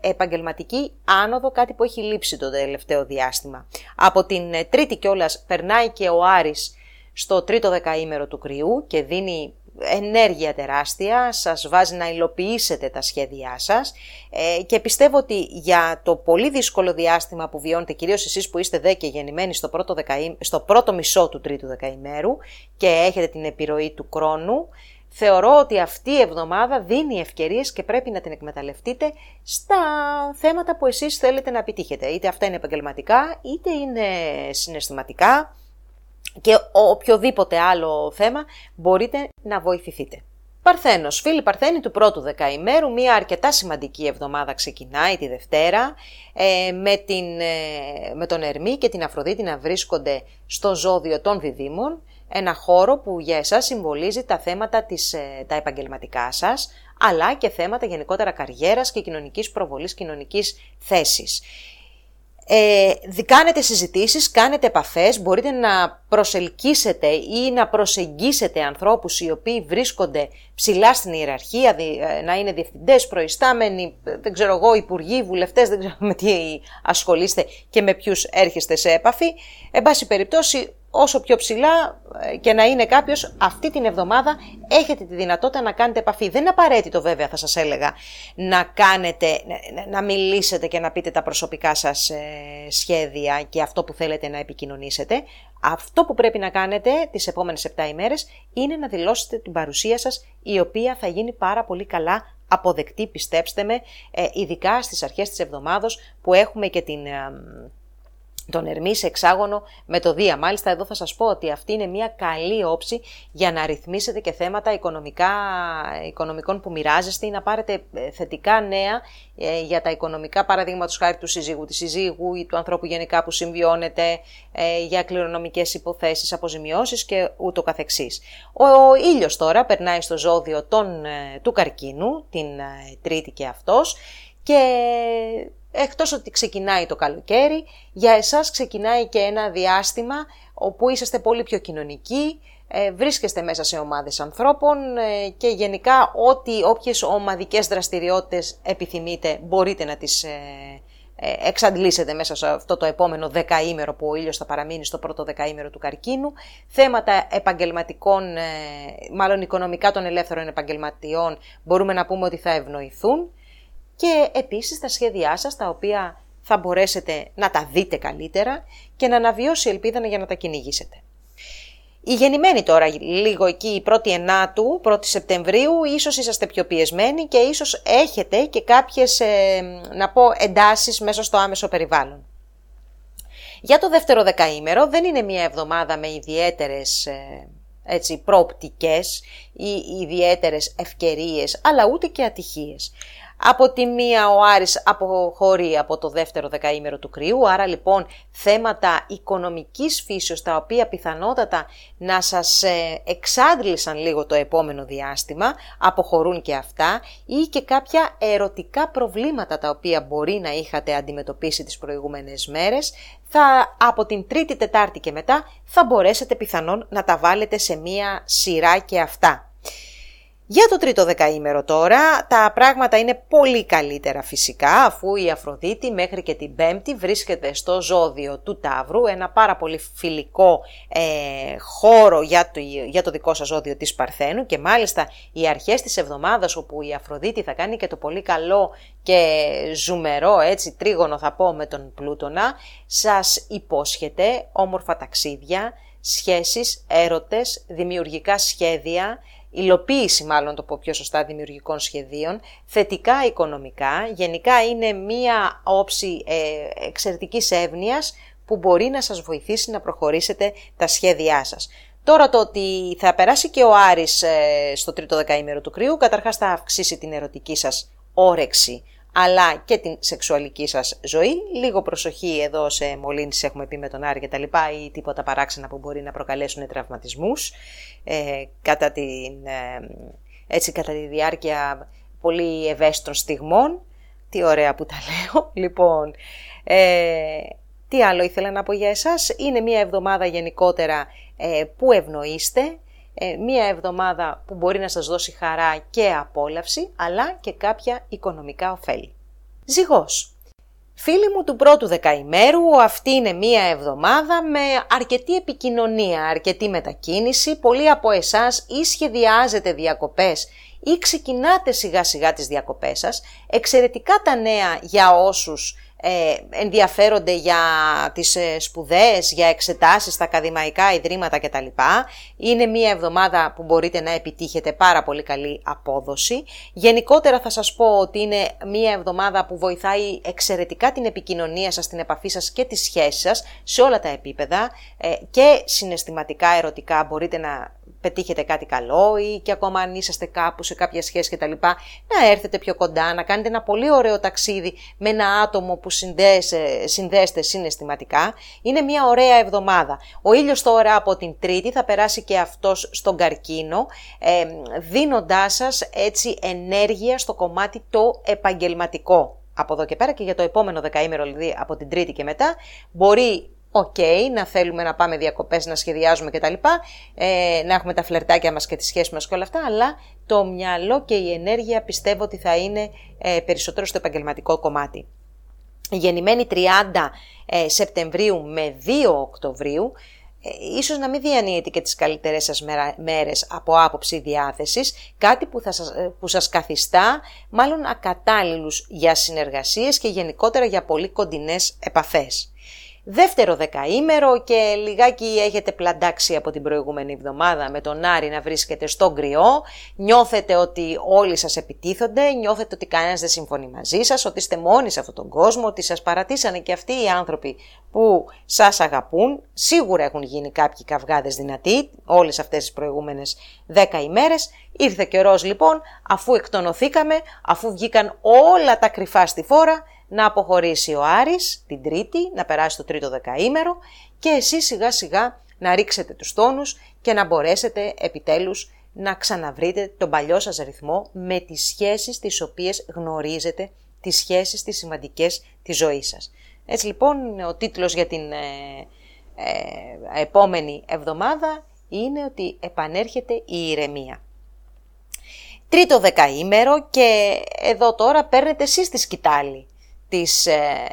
ε, επαγγελματική άνοδο, κάτι που έχει λείψει το τελευταίο διάστημα. Από την τρίτη κιόλας περνάει και ο Άρης στο τρίτο δεκαήμερο του κρυού και δίνει ενέργεια τεράστια, σας βάζει να υλοποιήσετε τα σχέδιά σας ε, και πιστεύω ότι για το πολύ δύσκολο διάστημα που βιώνετε, κυρίως εσείς που είστε δε και γεννημένοι στο πρώτο, στο πρώτο μισό του τρίτου δεκαημέρου και έχετε την επιρροή του χρόνου, θεωρώ ότι αυτή η εβδομάδα δίνει ευκαιρίες και πρέπει να την εκμεταλλευτείτε στα θέματα που εσείς θέλετε να επιτύχετε. Είτε αυτά είναι επαγγελματικά, είτε είναι συναισθηματικά, και οποιοδήποτε άλλο θέμα μπορείτε να βοηθηθείτε. Παρθένος, φίλοι Παρθένη του πρώτου δεκαημέρου, μια αρκετά σημαντική εβδομάδα ξεκινάει τη Δευτέρα ε, με, την, ε, με τον Ερμή και την Αφροδίτη να βρίσκονται στο ζώδιο των διδήμων, ένα χώρο που για εσάς συμβολίζει τα θέματα της, ε, τα επαγγελματικά σας, αλλά και θέματα γενικότερα καριέρας και κοινωνικής προβολής, κοινωνικής θέσης. Ε, κάνετε συζητήσεις, κάνετε επαφές, μπορείτε να προσελκύσετε ή να προσεγγίσετε ανθρώπους οι οποίοι βρίσκονται ψηλά στην ιεραρχία, ε, να είναι διευθυντές, προϊστάμενοι, δεν ξέρω εγώ, υπουργοί, βουλευτές, δεν ξέρω (laughs) με τι ασχολείστε και με ποιους έρχεστε σε έπαφη. Εν πάση περιπτώσει, όσο πιο ψηλά ε, και να είναι κάποιος, αυτή την εβδομάδα έχετε τη δυνατότητα να κάνετε επαφή. Δεν είναι απαραίτητο βέβαια, θα σας έλεγα, να κάνετε, να μιλήσετε και να πείτε τα προσωπικά σας ε, σχέδια και αυτό που θέλετε να επικοινωνήσετε. Αυτό που πρέπει να κάνετε τις επόμενες 7 ημέρες είναι να δηλώσετε την παρουσία σας, η οποία θα γίνει πάρα πολύ καλά αποδεκτή, πιστέψτε με, ε, ειδικά στις αρχές της εβδομάδος που έχουμε και την τον Ερμή σε εξάγωνο με το Δία. Μάλιστα εδώ θα σας πω ότι αυτή είναι μια καλή όψη για να ρυθμίσετε και θέματα οικονομικά, οικονομικών που μοιράζεστε ή να πάρετε ε, θετικά νέα ε, για τα οικονομικά παραδείγματος χάρη του συζύγου, της συζύγου ή του ανθρώπου γενικά που συμβιώνεται ε, για κληρονομικές υποθέσεις, αποζημιώσεις και ούτω καθεξής. Ο, ο ήλιος τώρα περνάει στο ζώδιο των, του καρκίνου, την τρίτη και αυτός και Εκτός ότι ξεκινάει το καλοκαίρι, για εσάς ξεκινάει και ένα διάστημα όπου είσαστε πολύ πιο κοινωνικοί, ε, βρίσκεστε μέσα σε ομάδες ανθρώπων ε, και γενικά ό,τι, όποιες ομαδικές δραστηριότητες επιθυμείτε μπορείτε να τις ε, εξαντλήσετε μέσα σε αυτό το επόμενο δεκαήμερο που ο ήλιος θα παραμείνει στο πρώτο δεκαήμερο του καρκίνου. Θέματα επαγγελματικών, μάλλον οικονομικά των ελεύθερων επαγγελματιών μπορούμε να πούμε ότι θα ευνοηθούν και επίσης τα σχέδιά σας τα οποία θα μπορέσετε να τα δείτε καλύτερα και να αναβιώσει η ελπίδα για να τα κυνηγήσετε. Οι γεννημένοι τώρα, λίγο εκεί, η 1η Ενάτου, 1η Σεπτεμβρίου, ίσως είσαστε πιο πιεσμένοι και ίσως έχετε και κάποιες, ε, να πω, εντάσεις μέσα στο άμεσο περιβάλλον. Για το δεύτερο δεκαήμερο δεν είναι μια εβδομάδα με ιδιαίτερες ε, έτσι, προοπτικές ή ιδιαίτερες ευκαιρίες, αλλά ούτε και ατυχίες. Από τη μία ο Άρης αποχωρεί από το δεύτερο δεκαήμερο του κρυού, άρα λοιπόν θέματα οικονομικής φύσεως τα οποία πιθανότατα να σας ε, εξάντλησαν λίγο το επόμενο διάστημα, αποχωρούν και αυτά ή και κάποια ερωτικά προβλήματα τα οποία μπορεί να είχατε αντιμετωπίσει τις προηγούμενες μέρες, θα, από την Τρίτη, Τετάρτη και μετά θα μπορέσετε πιθανόν να τα βάλετε σε μία σειρά και αυτά. Για το τρίτο δεκαήμερο τώρα τα πράγματα είναι πολύ καλύτερα φυσικά αφού η Αφροδίτη μέχρι και την Πέμπτη βρίσκεται στο ζώδιο του Ταύρου, ένα πάρα πολύ φιλικό ε, χώρο για το, για το δικό σας ζώδιο της Παρθένου και μάλιστα οι αρχές της εβδομάδας όπου η Αφροδίτη θα κάνει και το πολύ καλό και ζουμερό έτσι τρίγωνο θα πω με τον Πλούτονα σας υπόσχεται όμορφα ταξίδια, σχέσεις, έρωτες, δημιουργικά σχέδια, υλοποίηση μάλλον το πω πιο σωστά δημιουργικών σχεδίων, θετικά οικονομικά, γενικά είναι μία όψη ε, εξαιρετικής εύνοιας που μπορεί να σας βοηθήσει να προχωρήσετε τα σχέδιά σας. Τώρα το ότι θα περάσει και ο Άρης ε, στο τρίτο δεκαήμερο του κρύου, καταρχάς θα αυξήσει την ερωτική σας όρεξη αλλά και την σεξουαλική σας ζωή. Λίγο προσοχή εδώ σε μολύνσεις έχουμε πει με τον Άρη και τα λοιπά ή τίποτα παράξενα που μπορεί να προκαλέσουν τραυματισμούς ε, κατά, την, ε, έτσι, κατά τη διάρκεια πολύ ευαίσθητων στιγμών. Τι ωραία που τα λέω. Λοιπόν, ε, τι άλλο ήθελα να πω για εσάς. Είναι μια εβδομάδα γενικότερα ε, που ευνοείστε, ε, μία εβδομάδα που μπορεί να σας δώσει χαρά και απόλαυση, αλλά και κάποια οικονομικά ωφέλη. Ζυγός. Φίλοι μου του πρώτου δεκαημέρου, αυτή είναι μία εβδομάδα με αρκετή επικοινωνία, αρκετή μετακίνηση. Πολλοί από εσάς ή σχεδιάζετε διακοπές ή ξεκινάτε σιγά σιγά τις διακοπές σας. Εξαιρετικά τα νέα για όσους ε, ενδιαφέρονται για τις ε, σπουδές, για εξετάσεις στα ακαδημαϊκά ιδρύματα κτλ. Είναι μία εβδομάδα που μπορείτε να επιτύχετε πάρα πολύ καλή απόδοση. Γενικότερα θα σας πω ότι είναι μία εβδομάδα που βοηθάει εξαιρετικά την επικοινωνία σας, την επαφή σας και τις σχέσεις σας σε όλα τα επίπεδα ε, και συναισθηματικά, ερωτικά μπορείτε να πετύχετε κάτι καλό ή και ακόμα αν είσαστε κάπου σε κάποια σχέση κτλ. Να έρθετε πιο κοντά, να κάνετε ένα πολύ ωραίο ταξίδι με ένα άτομο που συνδέεστε συναισθηματικά. Είναι μια ωραία εβδομάδα. Ο ήλιος τώρα από την Τρίτη θα περάσει και αυτός στον καρκίνο, ε, δίνοντάς σας έτσι ενέργεια στο κομμάτι το επαγγελματικό. Από εδώ και πέρα και για το επόμενο δεκαήμερο, δηλαδή από την Τρίτη και μετά, μπορεί Οκ, να θέλουμε να πάμε διακοπές, να σχεδιάζουμε κτλ. Ε, να έχουμε τα φλερτάκια μας και τις σχέσεις μας και όλα αυτά, αλλά το μυαλό και η ενέργεια πιστεύω ότι θα είναι ε, περισσότερο στο επαγγελματικό κομμάτι. Γεννημένοι 30 ε, Σεπτεμβρίου με 2 Οκτωβρίου, ε, ίσως να μην διανύετε και τις καλύτερες σας μέρες από άποψη διάθεσης, κάτι που, θα σας, ε, που σας καθιστά μάλλον ακατάλληλους για συνεργασίες και γενικότερα για πολύ κοντινές επαφές. Δεύτερο δεκαήμερο και λιγάκι έχετε πλαντάξει από την προηγούμενη εβδομάδα με τον Άρη να βρίσκεται στον κρυό, νιώθετε ότι όλοι σας επιτίθονται, νιώθετε ότι κανένας δεν συμφωνεί μαζί σας, ότι είστε μόνοι σε αυτόν τον κόσμο, ότι σας παρατήσανε και αυτοί οι άνθρωποι που σας αγαπούν, σίγουρα έχουν γίνει κάποιοι καυγάδες δυνατοί όλες αυτές τις προηγούμενες δέκα ημέρες, ήρθε καιρός λοιπόν αφού εκτονωθήκαμε, αφού βγήκαν όλα τα κρυφά στη φόρα, να αποχωρήσει ο Άρης την Τρίτη, να περάσει το τρίτο δεκαήμερο και εσείς σιγά σιγά να ρίξετε τους τόνους και να μπορέσετε επιτέλους να ξαναβρείτε τον παλιό σας ρυθμό με τις σχέσεις τις οποίες γνωρίζετε, τις σχέσεις τις σημαντικές της ζωής σας. Έτσι λοιπόν ο τίτλος για την ε, ε, επόμενη εβδομάδα είναι ότι επανέρχεται η ηρεμία. Τρίτο δεκαήμερο και εδώ τώρα παίρνετε εσείς τη σκητάλη της ε,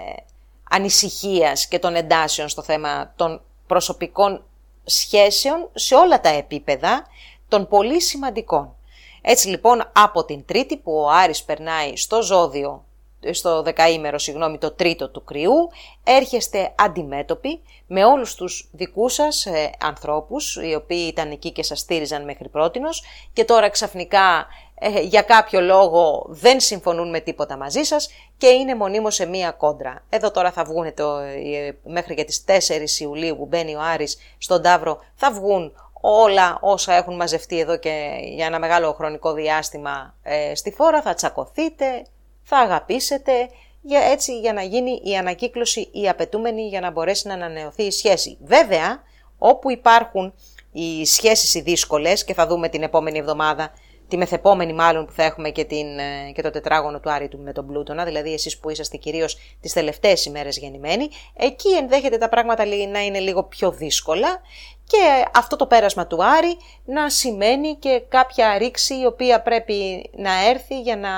ανησυχίας και των εντάσεων στο θέμα των προσωπικών σχέσεων σε όλα τα επίπεδα των πολύ σημαντικών. Έτσι λοιπόν από την Τρίτη που ο Άρης περνάει στο ζώδιο, στο δεκαήμερο συγγνώμη το τρίτο του κρυού, έρχεστε αντιμέτωποι με όλους τους δικούς σας ε, ανθρώπους οι οποίοι ήταν εκεί και σας στήριζαν μέχρι πρότινος και τώρα ξαφνικά ε, για κάποιο λόγο δεν συμφωνούν με τίποτα μαζί σας και είναι μονίμως σε μία κόντρα. Εδώ τώρα θα βγουν το, ε, μέχρι και τις 4 Ιουλίου που μπαίνει ο Άρης στον Ταύρο, θα βγουν όλα όσα έχουν μαζευτεί εδώ και για ένα μεγάλο χρονικό διάστημα ε, στη φόρα, θα τσακωθείτε, θα αγαπήσετε, για, έτσι για να γίνει η ανακύκλωση η απαιτούμενη για να μπορέσει να ανανεωθεί η σχέση. Βέβαια, όπου υπάρχουν οι σχέσεις οι δύσκολες και θα δούμε την επόμενη εβδομάδα τη μεθεπόμενη μάλλον που θα έχουμε και, την, ε, και το τετράγωνο του Άρη του με τον Πλούτονα, δηλαδή εσείς που είσαστε κυρίως τις τελευταίες ημέρες γεννημένοι, εκεί ενδέχεται τα πράγματα να είναι λίγο πιο δύσκολα και αυτό το πέρασμα του Άρη να σημαίνει και κάποια ρήξη η οποία πρέπει να έρθει για να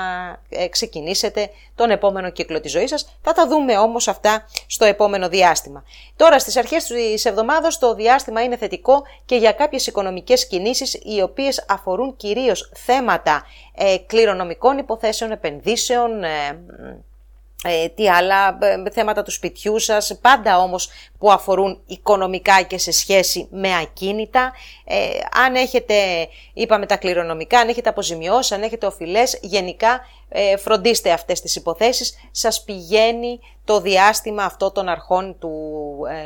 ε, ξεκινήσετε τον επόμενο κύκλο της ζωής σας. Θα τα δούμε όμως αυτά στο επόμενο διάστημα. Τώρα στις αρχές της εβδομάδας το διάστημα είναι θετικό και για κάποιες οικονομικές κινήσεις οι οποίες αφορούν κυρίως θέματα ε, κληρονομικών υποθέσεων, επενδύσεων, ε, ε, τι άλλα, ε, θέματα του σπιτιού σας, πάντα όμως που αφορούν οικονομικά και σε σχέση με ακίνητα. Ε, αν έχετε, είπαμε τα κληρονομικά, αν έχετε αποζημιώσει, αν έχετε οφειλές, γενικά ε, φροντίστε αυτές τις υποθέσεις. Σας πηγαίνει το διάστημα αυτό των αρχών του,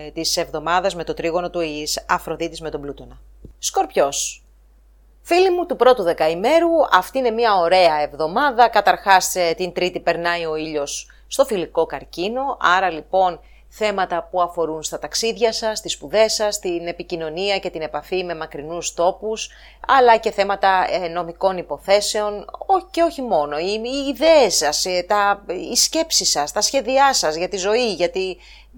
ε, της εβδομάδας με το τρίγωνο του εις Αφροδίτης με τον Πλούτονα. Σκορπιός. Φίλοι μου του πρώτου δεκαημέρου, αυτή είναι μια ωραία εβδομάδα. Καταρχάς την τρίτη περνάει ο ήλιος στο φιλικό καρκίνο, άρα λοιπόν θέματα που αφορούν στα ταξίδια σας, στις σπουδές σας, την επικοινωνία και την επαφή με μακρινούς τόπους, αλλά και θέματα ε, νομικών υποθέσεων και όχι μόνο. Οι, οι ιδέες σας, ε, τα, οι σκέψεις σας, τα σχέδιά σας για τη ζωή, για,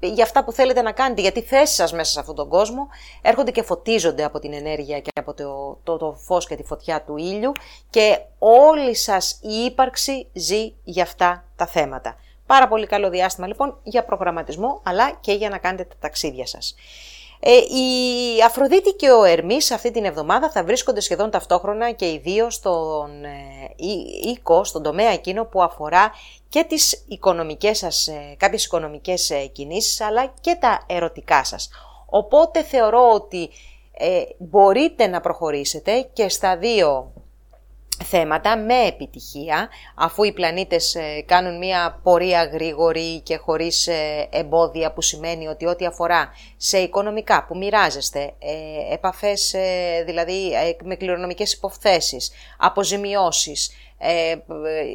για αυτά που θέλετε να κάνετε, για τη θέση σας μέσα σε αυτόν τον κόσμο, έρχονται και φωτίζονται από την ενέργεια και από το, το, το φως και τη φωτιά του ήλιου και όλη σας η ύπαρξη ζει για αυτά τα θέματα. Πάρα πολύ καλό διάστημα λοιπόν για προγραμματισμό αλλά και για να κάνετε τα ταξίδια σας. Ε, η Αφροδίτη και ο Ερμής αυτή την εβδομάδα θα βρίσκονται σχεδόν ταυτόχρονα και οι δύο στον ε, οίκο, στον τομέα εκείνο που αφορά και τις οικονομικές σας, ε, κάποιες οικονομικές ε, κινήσεις αλλά και τα ερωτικά σας. Οπότε θεωρώ ότι ε, μπορείτε να προχωρήσετε και στα δύο θέματα με επιτυχία, αφού οι πλανήτες ε, κάνουν μια πορεία γρήγορη και χωρίς ε, εμπόδια που σημαίνει ότι ό,τι αφορά σε οικονομικά που μοιράζεστε, ε, επαφές δηλαδή με κληρονομικές υποθέσεις, αποζημιώσεις, ε,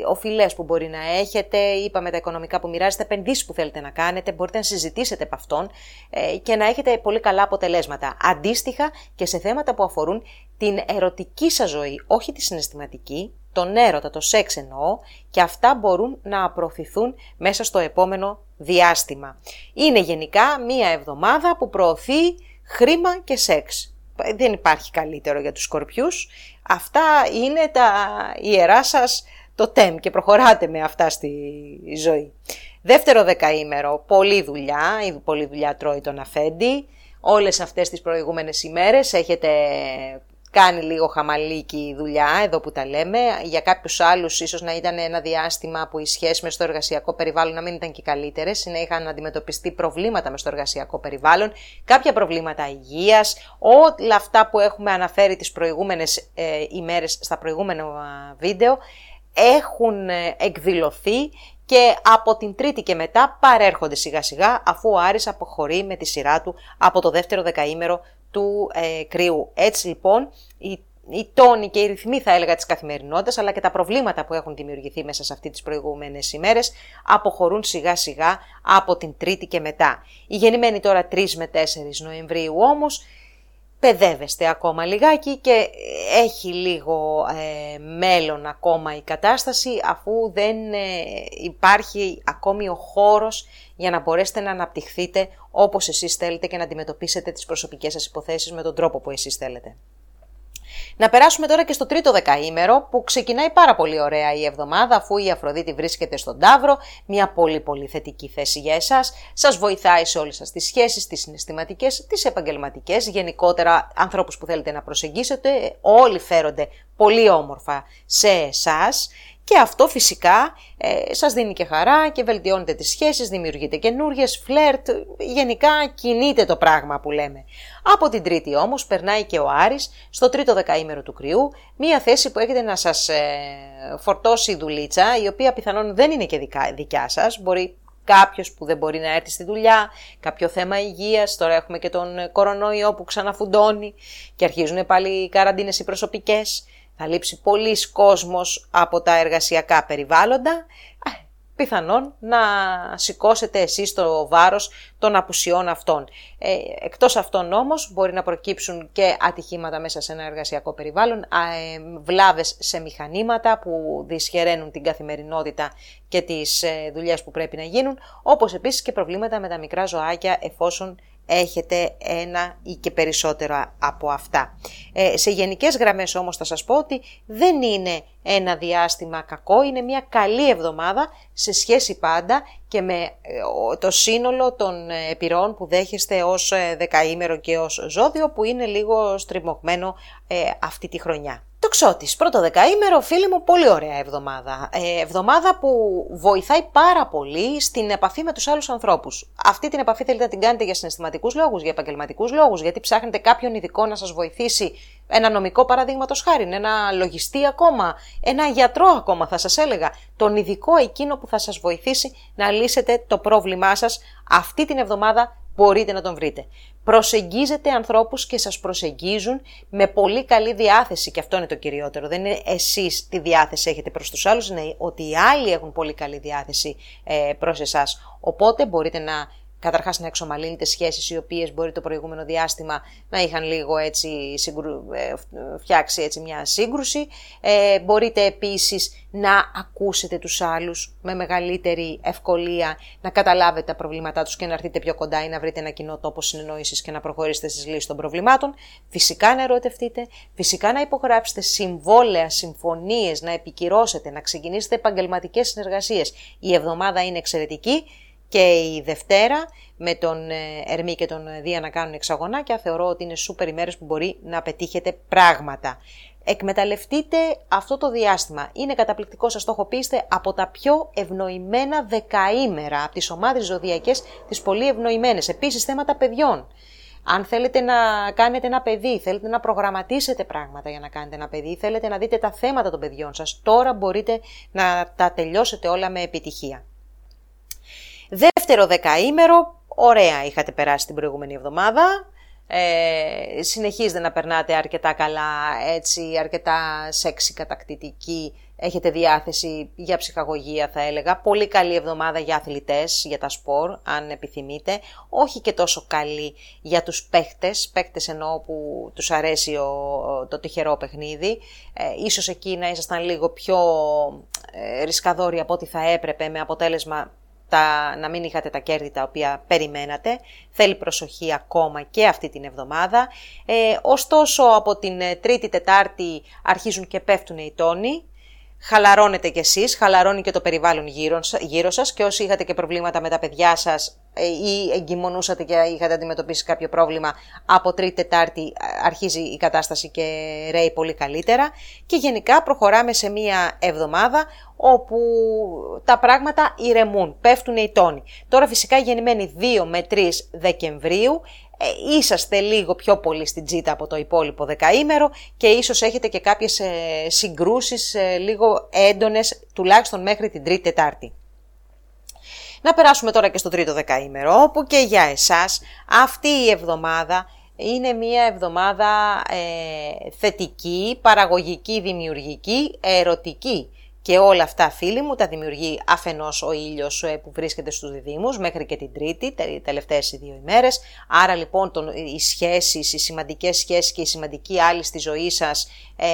οφειλές που μπορεί να έχετε, είπαμε τα οικονομικά που μοιράζετε, επενδύσεις που θέλετε να κάνετε, μπορείτε να συζητήσετε από αυτόν ε, και να έχετε πολύ καλά αποτελέσματα. Αντίστοιχα και σε θέματα που αφορούν την ερωτική σας ζωή, όχι τη συναισθηματική, τον έρωτα, το σεξ εννοώ, και αυτά μπορούν να απορροφηθούν μέσα στο επόμενο διάστημα. Είναι γενικά μία εβδομάδα που προωθεί χρήμα και σεξ. Δεν υπάρχει καλύτερο για τους σκορπιούς. Αυτά είναι τα ιερά σας το τέμ και προχωράτε με αυτά στη ζωή. Δεύτερο δεκαήμερο, πολλή δουλειά, η πολλή δουλειά τρώει τον αφέντη. Όλες αυτές τις προηγούμενες ημέρες έχετε κάνει λίγο χαμαλίκι δουλειά, εδώ που τα λέμε. Για κάποιους άλλους ίσως να ήταν ένα διάστημα που οι σχέσεις με στο εργασιακό περιβάλλον να μην ήταν και καλύτερες, να είχαν αντιμετωπιστεί προβλήματα με στο εργασιακό περιβάλλον, κάποια προβλήματα υγείας, όλα αυτά που έχουμε αναφέρει τις προηγούμενες ε, ημέρες στα προηγούμενα βίντεο, έχουν ε, εκδηλωθεί και από την τρίτη και μετά παρέρχονται σιγά σιγά αφού ο Άρης αποχωρεί με τη σειρά του από το δεύτερο δεκαήμερο του ε, κρύου. Έτσι λοιπόν οι, οι τόνοι και οι ρυθμοί θα έλεγα της καθημερινότητας αλλά και τα προβλήματα που έχουν δημιουργηθεί μέσα σε αυτή τις προηγούμενες ημέρες αποχωρούν σιγά σιγά από την τρίτη και μετά. Η γεννημένη τώρα 3 με 4 Νοεμβρίου όμως παιδεύεστε ακόμα λιγάκι και έχει λίγο ε, μέλλον ακόμα η κατάσταση αφού δεν ε, υπάρχει ακόμη ο χώρος για να μπορέσετε να αναπτυχθείτε όπως εσείς θέλετε και να αντιμετωπίσετε τις προσωπικές σας υποθέσεις με τον τρόπο που εσείς θέλετε. Να περάσουμε τώρα και στο τρίτο δεκαήμερο που ξεκινάει πάρα πολύ ωραία η εβδομάδα αφού η Αφροδίτη βρίσκεται στον Ταύρο, μια πολύ πολύ θετική θέση για εσάς, σας βοηθάει σε όλες σας τις σχέσεις, τις συναισθηματικές, τις επαγγελματικές, γενικότερα ανθρώπους που θέλετε να προσεγγίσετε, όλοι φέρονται πολύ όμορφα σε εσάς και αυτό φυσικά ε, σας δίνει και χαρά και βελτιώνετε τις σχέσεις, δημιουργείτε καινούριε, φλερτ, γενικά κινείται το πράγμα που λέμε. Από την τρίτη όμως περνάει και ο Άρης στο τρίτο δεκαήμερο του κρυού, μία θέση που έχετε να σας ε, φορτώσει η δουλίτσα, η οποία πιθανόν δεν είναι και δικά, δικιά σας, μπορεί κάποιος που δεν μπορεί να έρθει στη δουλειά, κάποιο θέμα υγείας, τώρα έχουμε και τον κορονοϊό που ξαναφουντώνει και αρχίζουν πάλι οι καραντίνες οι προσωπικές. Θα λείψει πολλοί κόσμος από τα εργασιακά περιβάλλοντα, πιθανόν να σηκώσετε εσείς το βάρος των απουσιών αυτών. Ε, εκτός αυτών όμως μπορεί να προκύψουν και ατυχήματα μέσα σε ένα εργασιακό περιβάλλον, ε, βλάβες σε μηχανήματα που δυσχεραίνουν την καθημερινότητα και τις ε, δουλειές που πρέπει να γίνουν, όπως επίσης και προβλήματα με τα μικρά ζωάκια εφόσον έχετε ένα ή και περισσότερα από αυτά. Ε, σε γενικές γραμμές όμως θα σας πω ότι δεν είναι ένα διάστημα κακό, είναι μια καλή εβδομάδα σε σχέση πάντα και με ε, το σύνολο των ε, επιρροών που δέχεστε ως ε, δεκαήμερο και ως ζώδιο που είναι λίγο στριμωγμένο αυτή τη χρονιά. Το ξώτης, πρώτο δεκαήμερο, φίλοι μου, πολύ ωραία εβδομάδα. Ε, εβδομάδα που βοηθάει πάρα πολύ στην επαφή με τους άλλους ανθρώπους. Αυτή την επαφή θέλετε να την κάνετε για συναισθηματικούς λόγους, για επαγγελματικούς λόγους, γιατί ψάχνετε κάποιον ειδικό να σας βοηθήσει ένα νομικό παραδείγματος χάρη, ένα λογιστή ακόμα, ένα γιατρό ακόμα θα σας έλεγα, τον ειδικό εκείνο που θα σας βοηθήσει να λύσετε το πρόβλημά σας αυτή την εβδομάδα μπορείτε να τον βρείτε. Προσεγγίζετε ανθρώπους και σας προσεγγίζουν με πολύ καλή διάθεση και αυτό είναι το κυριότερο. Δεν είναι εσείς τη διάθεση έχετε προς τους άλλους, είναι ότι οι άλλοι έχουν πολύ καλή διάθεση ε, προς εσάς. Οπότε μπορείτε να καταρχάς να εξομαλύνετε σχέσεις οι οποίες μπορεί το προηγούμενο διάστημα να είχαν λίγο έτσι ε, φτιάξει έτσι μια σύγκρουση. Ε, μπορείτε επίσης να ακούσετε τους άλλους με μεγαλύτερη ευκολία, να καταλάβετε τα προβλήματά τους και να έρθετε πιο κοντά ή να βρείτε ένα κοινό τόπο συνεννόησης και να προχωρήσετε στις λύσεις των προβλημάτων. Φυσικά να ερωτευτείτε, φυσικά να υπογράψετε συμβόλαια, συμφωνίες, να επικυρώσετε, να ξεκινήσετε επαγγελματικές συνεργασίες. Η εβδομάδα είναι εξαιρετική και η Δευτέρα με τον ε, Ερμή και τον Δία να κάνουν εξαγωνάκια θεωρώ ότι είναι σούπερ ημέρες που μπορεί να πετύχετε πράγματα. Εκμεταλλευτείτε αυτό το διάστημα. Είναι καταπληκτικό, σας το έχω πει, από τα πιο ευνοημένα δεκαήμερα, από τις ομάδες ζωδιακές, τις πολύ ευνοημένες. Επίσης θέματα παιδιών. Αν θέλετε να κάνετε ένα παιδί, θέλετε να προγραμματίσετε πράγματα για να κάνετε ένα παιδί, θέλετε να δείτε τα θέματα των παιδιών σας, τώρα μπορείτε να τα τελειώσετε όλα με επιτυχία. Δεύτερο δεκαήμερο, ωραία είχατε περάσει την προηγούμενη εβδομάδα, ε, συνεχίζετε να περνάτε αρκετά καλά, έτσι, αρκετά σεξι κατακτητική, έχετε διάθεση για ψυχαγωγία θα έλεγα, πολύ καλή εβδομάδα για αθλητές, για τα σπορ, αν επιθυμείτε, όχι και τόσο καλή για τους παίχτες, παίχτες εννοώ που τους αρέσει ο, το τυχερό παιχνίδι, ε, ίσως εκεί να ήσασταν λίγο πιο ε, ρισκαδόροι από ό,τι θα έπρεπε, με αποτέλεσμα τα, να μην είχατε τα κέρδη τα οποία περιμένατε. Θέλει προσοχή ακόμα και αυτή την εβδομάδα. Ε, ωστόσο από την ε, Τρίτη Τετάρτη αρχίζουν και πέφτουν οι τόνοι. Χαλαρώνετε κι εσείς, χαλαρώνει και το περιβάλλον γύρω, γύρω σας και όσοι είχατε και προβλήματα με τα παιδιά σας ε, ή εγκυμονούσατε και είχατε αντιμετωπίσει κάποιο πρόβλημα, από τρίτη Τετάρτη ε, αρχίζει η κατάσταση και ρέει πολύ καλύτερα και γενικά προχωράμε σε μία εβδομάδα όπου τα πράγματα ηρεμούν, πέφτουν οι τόνοι. Τώρα φυσικά γεννημένοι 2 με 3 Δεκεμβρίου ε, είσαστε λίγο πιο πολύ στην τζίτα από το υπόλοιπο δεκαήμερο και ίσως έχετε και κάποιες ε, συγκρούσεις ε, λίγο έντονες τουλάχιστον μέχρι την τρίτη Τετάρτη. Να περάσουμε τώρα και στο τρίτο δεκαήμερο, όπου και για εσάς αυτή η εβδομάδα είναι μια εβδομάδα ε, θετική, παραγωγική, δημιουργική, ερωτική. Και όλα αυτά, φίλοι μου, τα δημιουργεί αφενός ο ήλιος ε, που βρίσκεται στους διδήμους μέχρι και την τρίτη, τελευταίες οι δύο ημέρες. Άρα λοιπόν τον, οι σχέσεις, οι σημαντικές σχέσεις και οι σημαντικοί άλλοι στη ζωή σας ε,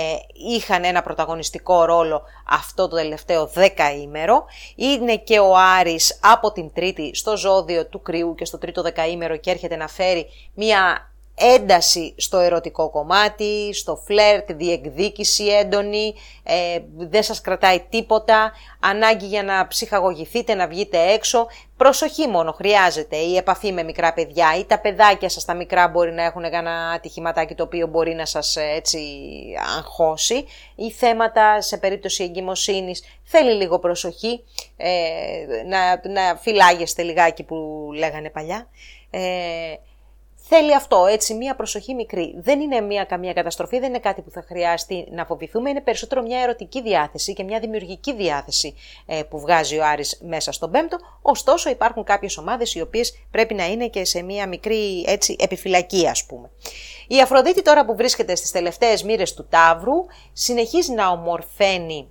είχαν ένα πρωταγωνιστικό ρόλο αυτό το τελευταίο δεκαήμερο. Είναι και ο Άρης από την τρίτη στο ζώδιο του κρυού και στο τρίτο δεκαήμερο και έρχεται να φέρει μια ένταση στο ερωτικό κομμάτι, στο φλερτ, διεκδίκηση έντονη, ε, δεν σας κρατάει τίποτα, ανάγκη για να ψυχαγωγηθείτε, να βγείτε έξω. Προσοχή μόνο χρειάζεται η επαφή με μικρά παιδιά ή τα παιδάκια σας τα μικρά μπορεί να έχουν ένα ατυχηματάκι το οποίο μπορεί να σας ε, έτσι αγχώσει ή θέματα σε περίπτωση εγκυμοσύνης θέλει λίγο προσοχή, ε, να, να φυλάγεστε λιγάκι που λέγανε παλιά. Ε, Θέλει αυτό, έτσι, μία προσοχή μικρή. Δεν είναι μία καμία καταστροφή, δεν είναι κάτι που θα χρειαστεί να φοβηθούμε, είναι περισσότερο μια ερωτική διάθεση και μια δημιουργική διάθεση ε, που βγάζει ο Άρης μέσα στον πέμπτο. Ωστόσο υπάρχουν κάποιες ομάδες οι οποίες πρέπει να είναι και σε μία μικρή έτσι, επιφυλακή ας πούμε. Η Αφροδίτη τώρα που βρίσκεται στις τελευταίες μοίρες του Ταύρου συνεχίζει να ομορφαίνει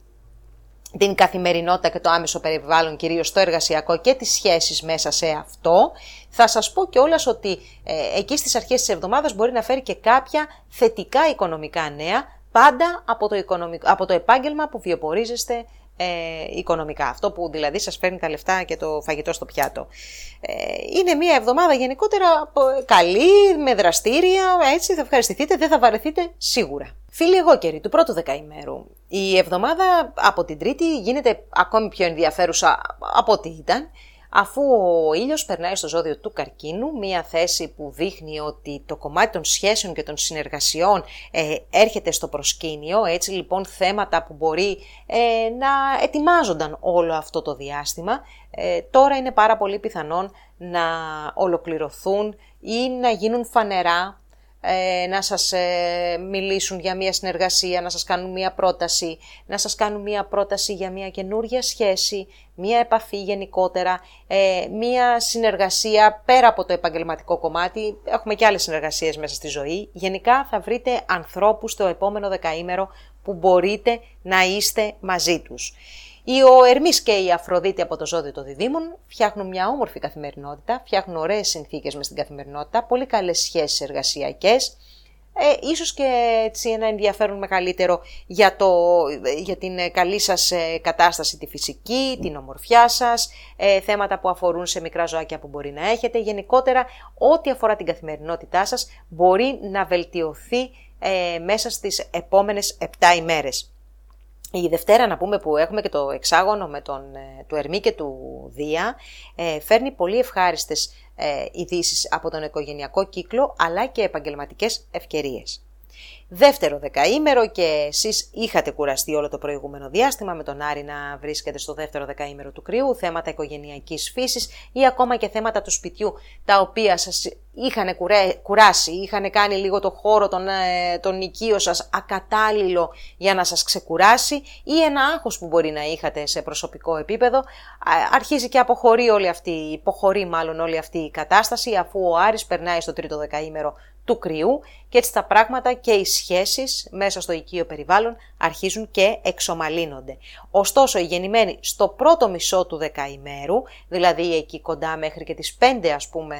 την καθημερινότητα και το άμεσο περιβάλλον, κυρίως το εργασιακό και τις σχέσεις μέσα σε αυτό, θα σας πω κιόλας ότι ε, εκεί στις αρχές της εβδομάδας μπορεί να φέρει και κάποια θετικά οικονομικά νέα, πάντα από το, οικονομικό, από το επάγγελμα που βιοπορίζεστε ε, οικονομικά. Αυτό που δηλαδή σας φέρνει τα λεφτά και το φαγητό στο πιάτο. Ε, είναι μια εβδομάδα γενικότερα καλή, με δραστήρια, έτσι θα ευχαριστηθείτε, δεν θα βαρεθείτε σίγουρα. Φίλοι εγώ καιροί του πρώτου δεκαημέρου. Η εβδομάδα από την Τρίτη γίνεται ακόμη πιο ενδιαφέρουσα από ό,τι ήταν αφού ο ήλιος περνάει στο ζώδιο του καρκίνου, μία θέση που δείχνει ότι το κομμάτι των σχέσεων και των συνεργασιών ε, έρχεται στο προσκήνιο, έτσι λοιπόν θέματα που μπορεί ε, να ετοιμάζονταν όλο αυτό το διάστημα, ε, τώρα είναι πάρα πολύ πιθανόν να ολοκληρωθούν ή να γίνουν φανερά ε, να σας ε, μιλήσουν για μια συνεργασία, να σας κάνουν μια πρόταση, να σας κάνουν μια πρόταση για μια καινούργια σχέση, μια επαφή γενικότερα, ε, μια συνεργασία πέρα από το επαγγελματικό κομμάτι. Έχουμε και άλλες συνεργασίες μέσα στη ζωή. Γενικά θα βρείτε ανθρώπους το επόμενο δεκαήμερο που μπορείτε να είστε μαζί τους. Ο Ερμής και η Αφροδίτη από το ζώδιο των διδήμων φτιάχνουν μια όμορφη καθημερινότητα, φτιάχνουν ωραίες συνθήκες μες στην καθημερινότητα, πολύ καλές σχέσεις εργασιακές, ε, ίσως και έτσι ένα ενδιαφέρον μεγαλύτερο για, το, για την ε, καλή σας ε, κατάσταση τη φυσική, την ομορφιά σας, ε, θέματα που αφορούν σε μικρά ζωάκια που μπορεί να έχετε. Γενικότερα, ό,τι αφορά την καθημερινότητά σας μπορεί να βελτιωθεί μέσα στις επόμενες 7 ημέρες. Η Δευτέρα να πούμε που έχουμε και το εξάγωνο με τον, του Ερμή και του Δία φέρνει πολύ ευχάριστες ε, ειδήσεις από τον οικογενειακό κύκλο αλλά και επαγγελματικές ευκαιρίες. Δεύτερο δεκαήμερο και εσείς είχατε κουραστεί όλο το προηγούμενο διάστημα με τον Άρη να βρίσκεται στο δεύτερο δεκαήμερο του κρυού, θέματα οικογενειακής φύσης ή ακόμα και θέματα του σπιτιού τα οποία σας είχαν κουράσει, είχαν κάνει λίγο το χώρο, τον, ε, τον οικείο σας ακατάλληλο για να σας ξεκουράσει ή ένα άγχος που μπορεί να είχατε σε προσωπικό επίπεδο, αρχίζει και αποχωρεί όλη αυτή, υποχωρεί μάλλον όλη αυτή η κατάσταση αφού ο Άρης περνάει στο τρίτο δεκαήμερο του κρυού και έτσι τα πράγματα και οι σχέσεις μέσα στο οικείο περιβάλλον αρχίζουν και εξομαλύνονται. Ωστόσο οι γεννημένοι στο πρώτο μισό του δεκαημέρου, δηλαδή εκεί κοντά μέχρι και τις 5 ας πούμε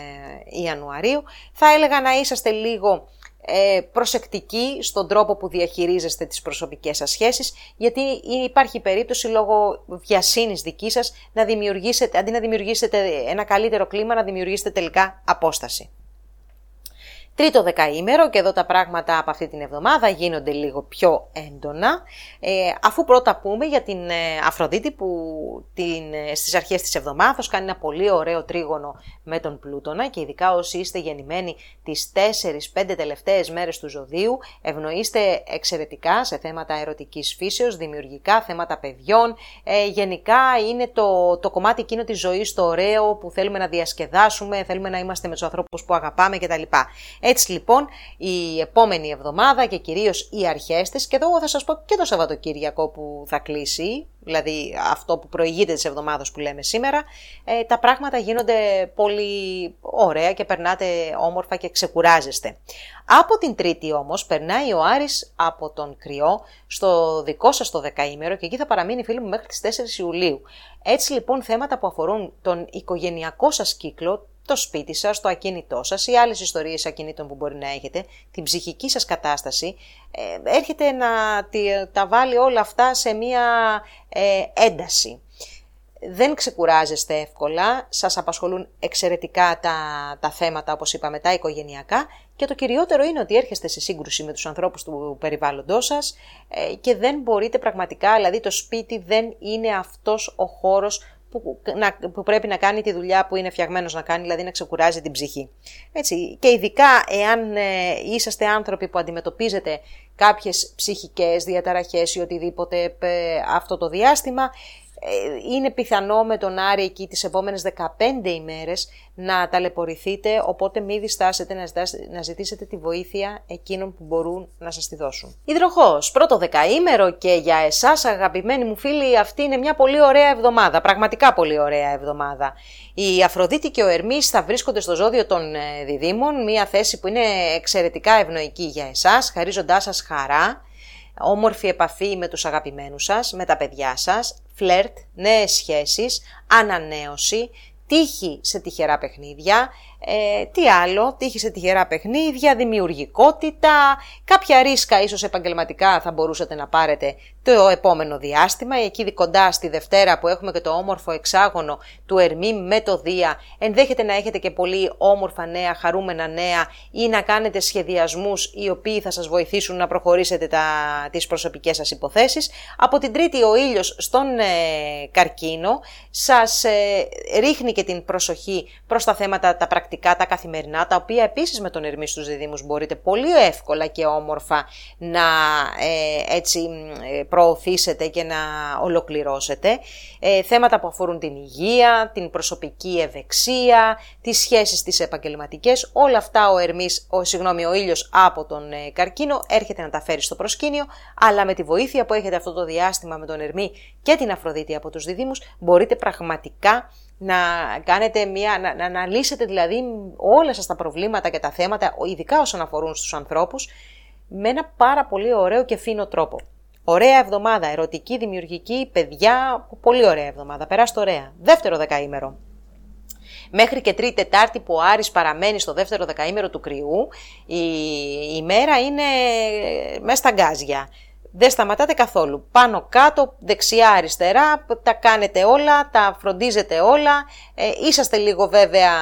Ιανουαρίου, θα έλεγα να είσαστε λίγο ε, προσεκτικοί στον τρόπο που διαχειρίζεστε τις προσωπικές σας σχέσεις, γιατί υπάρχει περίπτωση λόγω βιασύνης δικής σας να δημιουργήσετε, αντί να δημιουργήσετε ένα καλύτερο κλίμα, να δημιουργήσετε τελικά απόσταση. Τρίτο δεκαήμερο και εδώ τα πράγματα από αυτή την εβδομάδα γίνονται λίγο πιο έντονα. Ε, αφού πρώτα πούμε για την ε, Αφροδίτη που την, ε, στις αρχές της εβδομάδας κάνει ένα πολύ ωραίο τρίγωνο με τον Πλούτονα και ειδικά όσοι είστε γεννημένοι τις 4-5 τελευταίες μέρες του ζωδίου ευνοείστε εξαιρετικά σε θέματα ερωτικής φύσεως, δημιουργικά, θέματα παιδιών. Ε, γενικά είναι το, το κομμάτι εκείνο της ζωής το ωραίο που θέλουμε να διασκεδάσουμε, θέλουμε να είμαστε με τους ανθρώπους που αγαπάμε κτλ. Έτσι λοιπόν η επόμενη εβδομάδα και κυρίως οι αρχές της και εδώ θα σας πω και το Σαββατοκύριακο που θα κλείσει, δηλαδή αυτό που προηγείται της εβδομάδας που λέμε σήμερα, ε, τα πράγματα γίνονται πολύ ωραία και περνάτε όμορφα και ξεκουράζεστε. Από την Τρίτη όμως περνάει ο Άρης από τον Κρυό στο δικό σας το δεκαήμερο και εκεί θα παραμείνει φίλοι μου μέχρι τις 4 Ιουλίου. Έτσι λοιπόν θέματα που αφορούν τον οικογενειακό σας κύκλο, το σπίτι σας, το ακίνητό σας ή άλλες ιστορίες ακινήτων που μπορεί να έχετε, την ψυχική σας κατάσταση, ε, έρχεται να τα βάλει όλα αυτά σε μία ε, ένταση. Δεν ξεκουράζεστε εύκολα, σας απασχολούν εξαιρετικά τα, τα θέματα όπως είπαμε τα οικογενειακά και το κυριότερο είναι ότι έρχεστε σε σύγκρουση με τους ανθρώπους του περιβάλλοντός σας ε, και δεν μπορείτε πραγματικά, δηλαδή το σπίτι δεν είναι αυτός ο χώρος που, να, που πρέπει να κάνει τη δουλειά που είναι φτιαγμένος να κάνει, δηλαδή να ξεκουράζει την ψυχή. Έτσι. Και ειδικά εάν ε, είσαστε άνθρωποι που αντιμετωπίζετε κάποιες ψυχικές διαταραχές ή οτιδήποτε ε, αυτό το διάστημα, ε, είναι πιθανό με τον Άρη εκεί τις επόμενες 15 ημέρες να ταλαιπωρηθείτε, οπότε μην διστάσετε να ζητήσετε τη βοήθεια εκείνων που μπορούν να σας τη δώσουν. Υδροχός, πρώτο δεκαήμερο και για εσάς αγαπημένοι μου φίλοι αυτή είναι μια πολύ ωραία εβδομάδα, πραγματικά πολύ ωραία εβδομάδα. Η Αφροδίτη και ο Ερμής θα βρίσκονται στο ζώδιο των ε, διδήμων, μια θέση που είναι εξαιρετικά ευνοϊκή για εσάς, χαρίζοντάς σας χαρά, όμορφη επαφή με τους αγαπημένους σας, με τα παιδιά σας, φλερτ, νέες σχέσεις, ανανέωση, τύχη σε τυχερά παιχνίδια, ε, τι άλλο, τύχη σε τυχερά παιχνίδια, δημιουργικότητα, κάποια ρίσκα ίσως επαγγελματικά θα μπορούσατε να πάρετε το επόμενο διάστημα, εκεί κοντά στη Δευτέρα που έχουμε και το όμορφο εξάγωνο του Ερμή με το Δία, ενδέχεται να έχετε και πολύ όμορφα νέα, χαρούμενα νέα ή να κάνετε σχεδιασμούς οι οποίοι θα σας βοηθήσουν να προχωρήσετε τα, τις προσωπικές σας υποθέσεις. Από την Τρίτη ο ήλιος στον ε, Καρκίνο σας ε, ρίχνει και την προσοχή προς τα θέματα τα πρακτικά, τα καθημερινά, τα οποία επίσης με τον Ερμή στους διδήμους μπορείτε πολύ εύκολα και όμορφα να ε, έτσι προωθήσετε και να ολοκληρώσετε. Ε, θέματα που αφορούν την υγεία, την προσωπική ευεξία, τις σχέσεις τις επαγγελματικές, όλα αυτά ο Ερμής, ο, συγγνώμη, ο ήλιος από τον ε, καρκίνο έρχεται να τα φέρει στο προσκήνιο, αλλά με τη βοήθεια που έχετε αυτό το διάστημα με τον Ερμή και την Αφροδίτη από τους διδήμους, μπορείτε πραγματικά να κάνετε μια, να, να αναλύσετε δηλαδή όλα σας τα προβλήματα και τα θέματα, ειδικά όσον αφορούν στους ανθρώπους, με ένα πάρα πολύ ωραίο και φίνο τρόπο. Ωραία εβδομάδα, ερωτική, δημιουργική, παιδιά, πολύ ωραία εβδομάδα, περάστε ωραία. Δεύτερο δεκαήμερο. Μέχρι και τρίτη Τετάρτη που ο Άρης παραμένει στο δεύτερο δεκαήμερο του κρυού, η, η μέρα είναι μέσα στα γκάζια. Δεν σταματάτε καθόλου. Πάνω κάτω, δεξιά, αριστερά, τα κάνετε όλα, τα φροντίζετε όλα. Ε, είσαστε λίγο βέβαια,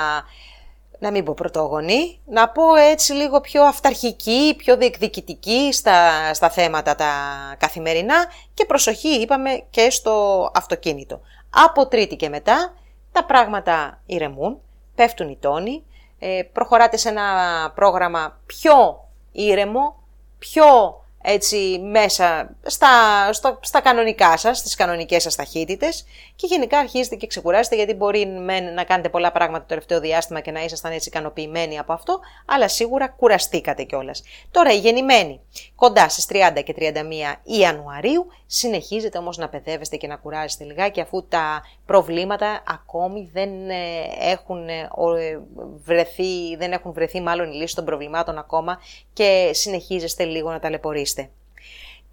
να μην πω πρωτόγονοι, να πω έτσι λίγο πιο αυταρχικοί, πιο διεκδικητικοί στα, στα θέματα τα καθημερινά και προσοχή είπαμε και στο αυτοκίνητο. Από τρίτη και μετά τα πράγματα ηρεμούν, πέφτουν οι τόνοι, ε, προχωράτε σε ένα πρόγραμμα πιο ήρεμο, πιο έτσι μέσα στα, στα, στα κανονικά σας, στις κανονικές σας ταχύτητες και γενικά αρχίζετε και ξεκουράζετε γιατί μπορεί να κάνετε πολλά πράγματα το τελευταίο διάστημα και να ήσασταν έτσι ικανοποιημένοι από αυτό, αλλά σίγουρα κουραστήκατε κιόλας. Τώρα η γεννημένη κοντά στις 30 και 31 Ιανουαρίου συνεχίζετε όμως να παιδεύεστε και να κουράζεστε λιγάκι αφού τα προβλήματα ακόμη δεν ε, έχουν ε, ε, βρεθεί, δεν έχουν βρεθεί μάλλον η λύση των προβλημάτων ακόμα και συνεχίζεστε λίγο να ταλαιπωρήσετε.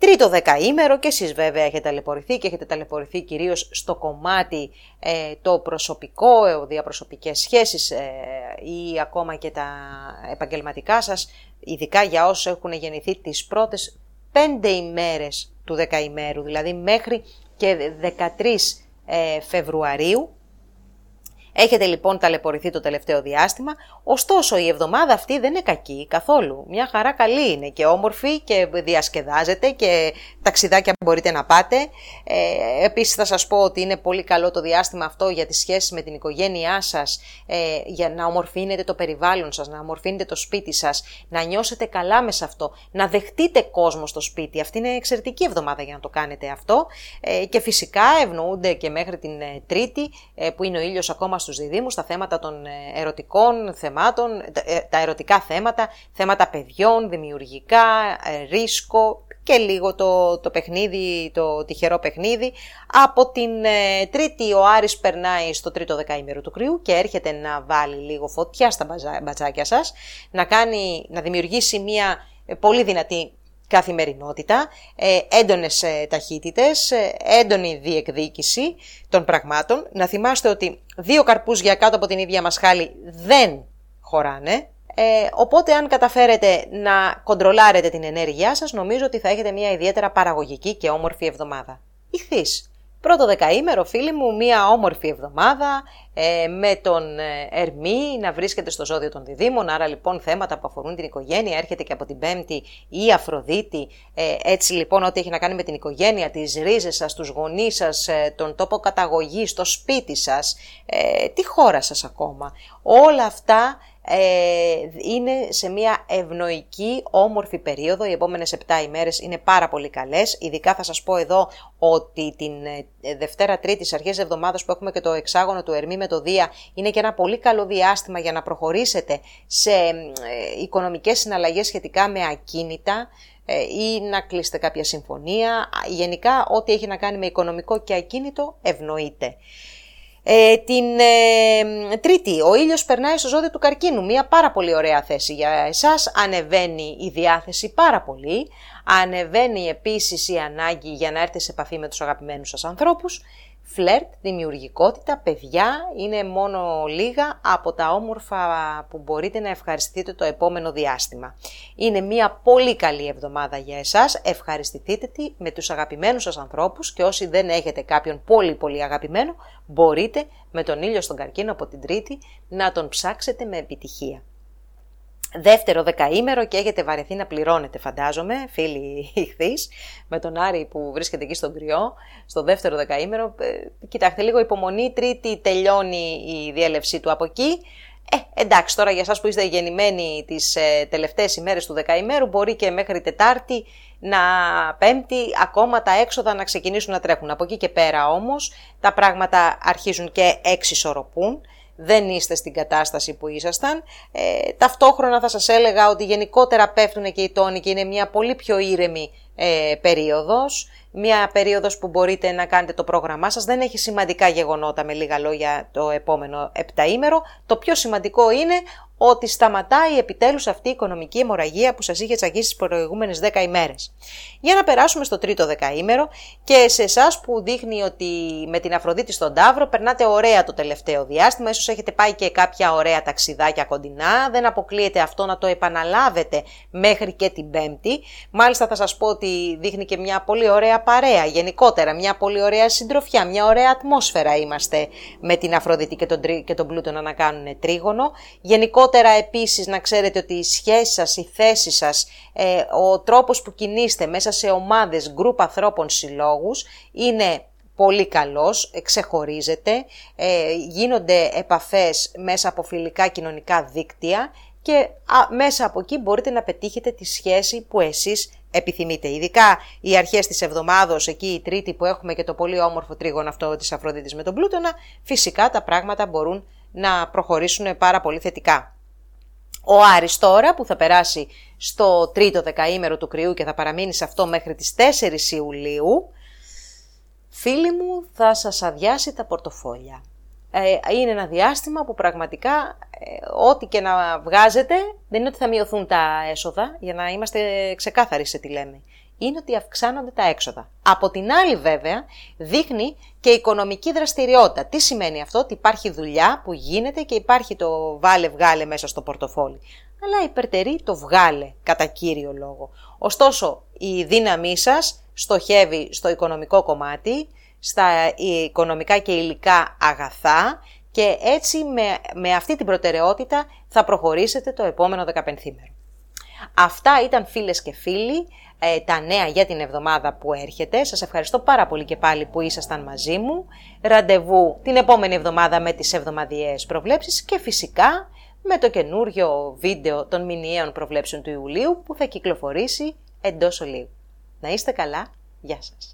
Τρίτο δεκαήμερο και εσείς βέβαια έχετε ταλαιπωρηθεί και έχετε ταλαιπωρηθεί κυρίως στο κομμάτι το προσωπικό, ε, διαπροσωπικές σχέσεις ή ακόμα και τα επαγγελματικά σας, ειδικά για όσους έχουν γεννηθεί τις πρώτες πέντε ημέρες του δεκαημέρου, δηλαδή μέχρι και 13 ε, Φεβρουαρίου. Έχετε λοιπόν ταλαιπωρηθεί το τελευταίο διάστημα, ωστόσο η εβδομάδα αυτή δεν είναι κακή καθόλου. Μια χαρά καλή είναι και όμορφη και διασκεδάζετε και ταξιδάκια μπορείτε να πάτε. Ε, επίσης θα σας πω ότι είναι πολύ καλό το διάστημα αυτό για τις σχέσεις με την οικογένειά σας, ε, για να ομορφύνετε το περιβάλλον σας, να ομορφύνετε το σπίτι σας, να νιώσετε καλά μες σε αυτό, να δεχτείτε κόσμο στο σπίτι. Αυτή είναι εξαιρετική εβδομάδα για να το κάνετε αυτό ε, και φυσικά ευνοούνται και μέχρι την ε, Τρίτη ε, που είναι ο ήλιος ακόμα στους διδήμους, τα θέματα των ε, ερωτικών θεμάτων, τα ερωτικά θέματα, θέματα παιδιών, δημιουργικά, ρίσκο, και λίγο το, το παιχνίδι, το τυχερό παιχνίδι. Από την ε, τρίτη ο Άρης περνάει στο τρίτο δεκαήμερο του κρυού και έρχεται να βάλει λίγο φωτιά στα μπατσάκια σας, να, κάνει, να δημιουργήσει μια ε, πολύ δυνατή καθημερινότητα, ε, έντονες ε, ταχύτητες, ε, έντονη διεκδίκηση των πραγμάτων. Να θυμάστε ότι δύο καρπούς για κάτω από την ίδια μασχάλη δεν χωράνε, ε, οπότε αν καταφέρετε να κοντρολάρετε την ενέργειά σας, νομίζω ότι θα έχετε μια ιδιαίτερα παραγωγική και όμορφη εβδομάδα. Ηχθείς. Πρώτο δεκαήμερο, φίλοι μου, μια όμορφη εβδομάδα ε, με τον ε, Ερμή να βρίσκεται στο ζώδιο των διδήμων, άρα λοιπόν θέματα που αφορούν την οικογένεια, έρχεται και από την Πέμπτη η Αφροδίτη, ε, έτσι λοιπόν ό,τι έχει να κάνει με την οικογένεια, τις ρίζες σας, τους γονείς σας, ε, τον τόπο καταγωγής, το σπίτι σας, τη χώρα σας ακόμα. Όλα αυτά ε, είναι σε μια ευνοϊκή, όμορφη περίοδο. Οι επόμενες 7 ημέρες είναι πάρα πολύ καλές. Ειδικά θα σας πω εδώ ότι την ε, Δευτέρα Τρίτη, αρχές εβδομάδας που έχουμε και το εξάγωνο του Ερμή με το Δία, είναι και ένα πολύ καλό διάστημα για να προχωρήσετε σε ε, οικονομικές συναλλαγές σχετικά με ακίνητα, ε, ή να κλείσετε κάποια συμφωνία. Γενικά, ό,τι έχει να κάνει με οικονομικό και ακίνητο ευνοείται. Ε, την ε, τρίτη, ο ήλιος περνάει στο ζώδιο του καρκίνου, μια πάρα πολύ ωραία θέση για εσάς, ανεβαίνει η διάθεση πάρα πολύ, ανεβαίνει επίσης η ανάγκη για να έρθετε σε επαφή με τους αγαπημένους σας ανθρώπους, φλερτ, δημιουργικότητα, παιδιά, είναι μόνο λίγα από τα όμορφα που μπορείτε να ευχαριστηθείτε το επόμενο διάστημα. Είναι μια πολύ καλή εβδομάδα για εσάς, ευχαριστηθείτε τη με τους αγαπημένους σας ανθρώπους και όσοι δεν έχετε κάποιον πολύ πολύ αγαπημένο, μπορείτε με τον ήλιο στον καρκίνο από την Τρίτη να τον ψάξετε με επιτυχία δεύτερο δεκαήμερο και έχετε βαρεθεί να πληρώνετε, φαντάζομαι, φίλοι ηχθείς, με τον Άρη που βρίσκεται εκεί στον κρυό, στο δεύτερο δεκαήμερο. Ε, κοιτάξτε, λίγο υπομονή, τρίτη τελειώνει η διέλευσή του από εκεί. Ε, εντάξει, τώρα για εσάς που είστε γεννημένοι τις ε, τελευταίες ημέρες του δεκαημέρου, μπορεί και μέχρι Τετάρτη να Πέμπτη ακόμα τα έξοδα να ξεκινήσουν να τρέχουν. Από εκεί και πέρα όμως τα πράγματα αρχίζουν και εξισορροπούν δεν είστε στην κατάσταση που ήσασταν. Ε, ταυτόχρονα θα σας έλεγα ότι γενικότερα πέφτουν και οι τόνοι και είναι μια πολύ πιο ήρεμη ε, περίοδος. Μια περίοδος που μπορείτε να κάνετε το πρόγραμμά σας. Δεν έχει σημαντικά γεγονότα με λίγα λόγια το επόμενο επταήμερο. Το πιο σημαντικό είναι ότι σταματάει επιτέλους αυτή η οικονομική αιμορραγία που σας είχε τσαγίσει τις προηγούμενες 10 ημέρες. Για να περάσουμε στο τρίτο δεκαήμερο και σε εσάς που δείχνει ότι με την Αφροδίτη στον Ταύρο περνάτε ωραία το τελευταίο διάστημα, ίσως έχετε πάει και κάποια ωραία ταξιδάκια κοντινά, δεν αποκλείεται αυτό να το επαναλάβετε μέχρι και την Πέμπτη. Μάλιστα θα σας πω ότι δείχνει και μια πολύ ωραία παρέα, γενικότερα μια πολύ ωραία συντροφιά, μια ωραία ατμόσφαιρα είμαστε με την Αφροδίτη και τον, και τον Πλούτονα να κάνουν τρίγωνο. Γενικότερα επίσης να ξέρετε ότι η σχέση σας, η θέση σας, ε, ο τρόπος που κινείστε μέσα σε ομάδες, γκρουπ ανθρώπων, συλλόγους είναι πολύ καλός, ξεχωρίζεται, ε, γίνονται επαφές μέσα από φιλικά κοινωνικά δίκτυα και μέσα από εκεί μπορείτε να πετύχετε τη σχέση που εσείς επιθυμείτε. Ειδικά οι αρχές της εβδομάδος, εκεί η τρίτη που έχουμε και το πολύ όμορφο τρίγωνο αυτό της Αφροδίτης με τον Πλούτονα, φυσικά τα πράγματα μπορούν να προχωρήσουν πάρα πολύ θετικά. Ο Άρης τώρα που θα περάσει στο τρίτο δεκαήμερο του κρυού και θα παραμείνει σε αυτό μέχρι τις 4 Ιουλίου, φίλοι μου θα σας αδειάσει τα πορτοφόλια. Ε, είναι ένα διάστημα που πραγματικά ε, ό,τι και να βγάζετε δεν είναι ότι θα μειωθούν τα έσοδα, για να είμαστε ξεκάθαροι σε τι λέμε. Είναι ότι αυξάνονται τα έξοδα. Από την άλλη βέβαια δείχνει και οικονομική δραστηριότητα. Τι σημαίνει αυτό, ότι υπάρχει δουλειά που γίνεται και υπάρχει το βάλε βγάλε μέσα στο πορτοφόλι. Αλλά υπερτερεί το βγάλε κατά κύριο λόγο. Ωστόσο η δύναμή σας στοχεύει στο οικονομικό κομμάτι, στα οικονομικά και υλικά αγαθά και έτσι με, με αυτή την προτεραιότητα θα προχωρήσετε το επόμενο 15 μέρο. Αυτά ήταν φίλες και φίλοι ε, τα νέα για την εβδομάδα που έρχεται. Σας ευχαριστώ πάρα πολύ και πάλι που ήσασταν μαζί μου. Ραντεβού την επόμενη εβδομάδα με τις εβδομαδιαίες προβλέψεις και φυσικά με το καινούριο βίντεο των μηνιαίων προβλέψεων του Ιουλίου που θα κυκλοφορήσει εντός ολίγου. Να είστε καλά. Γεια σας.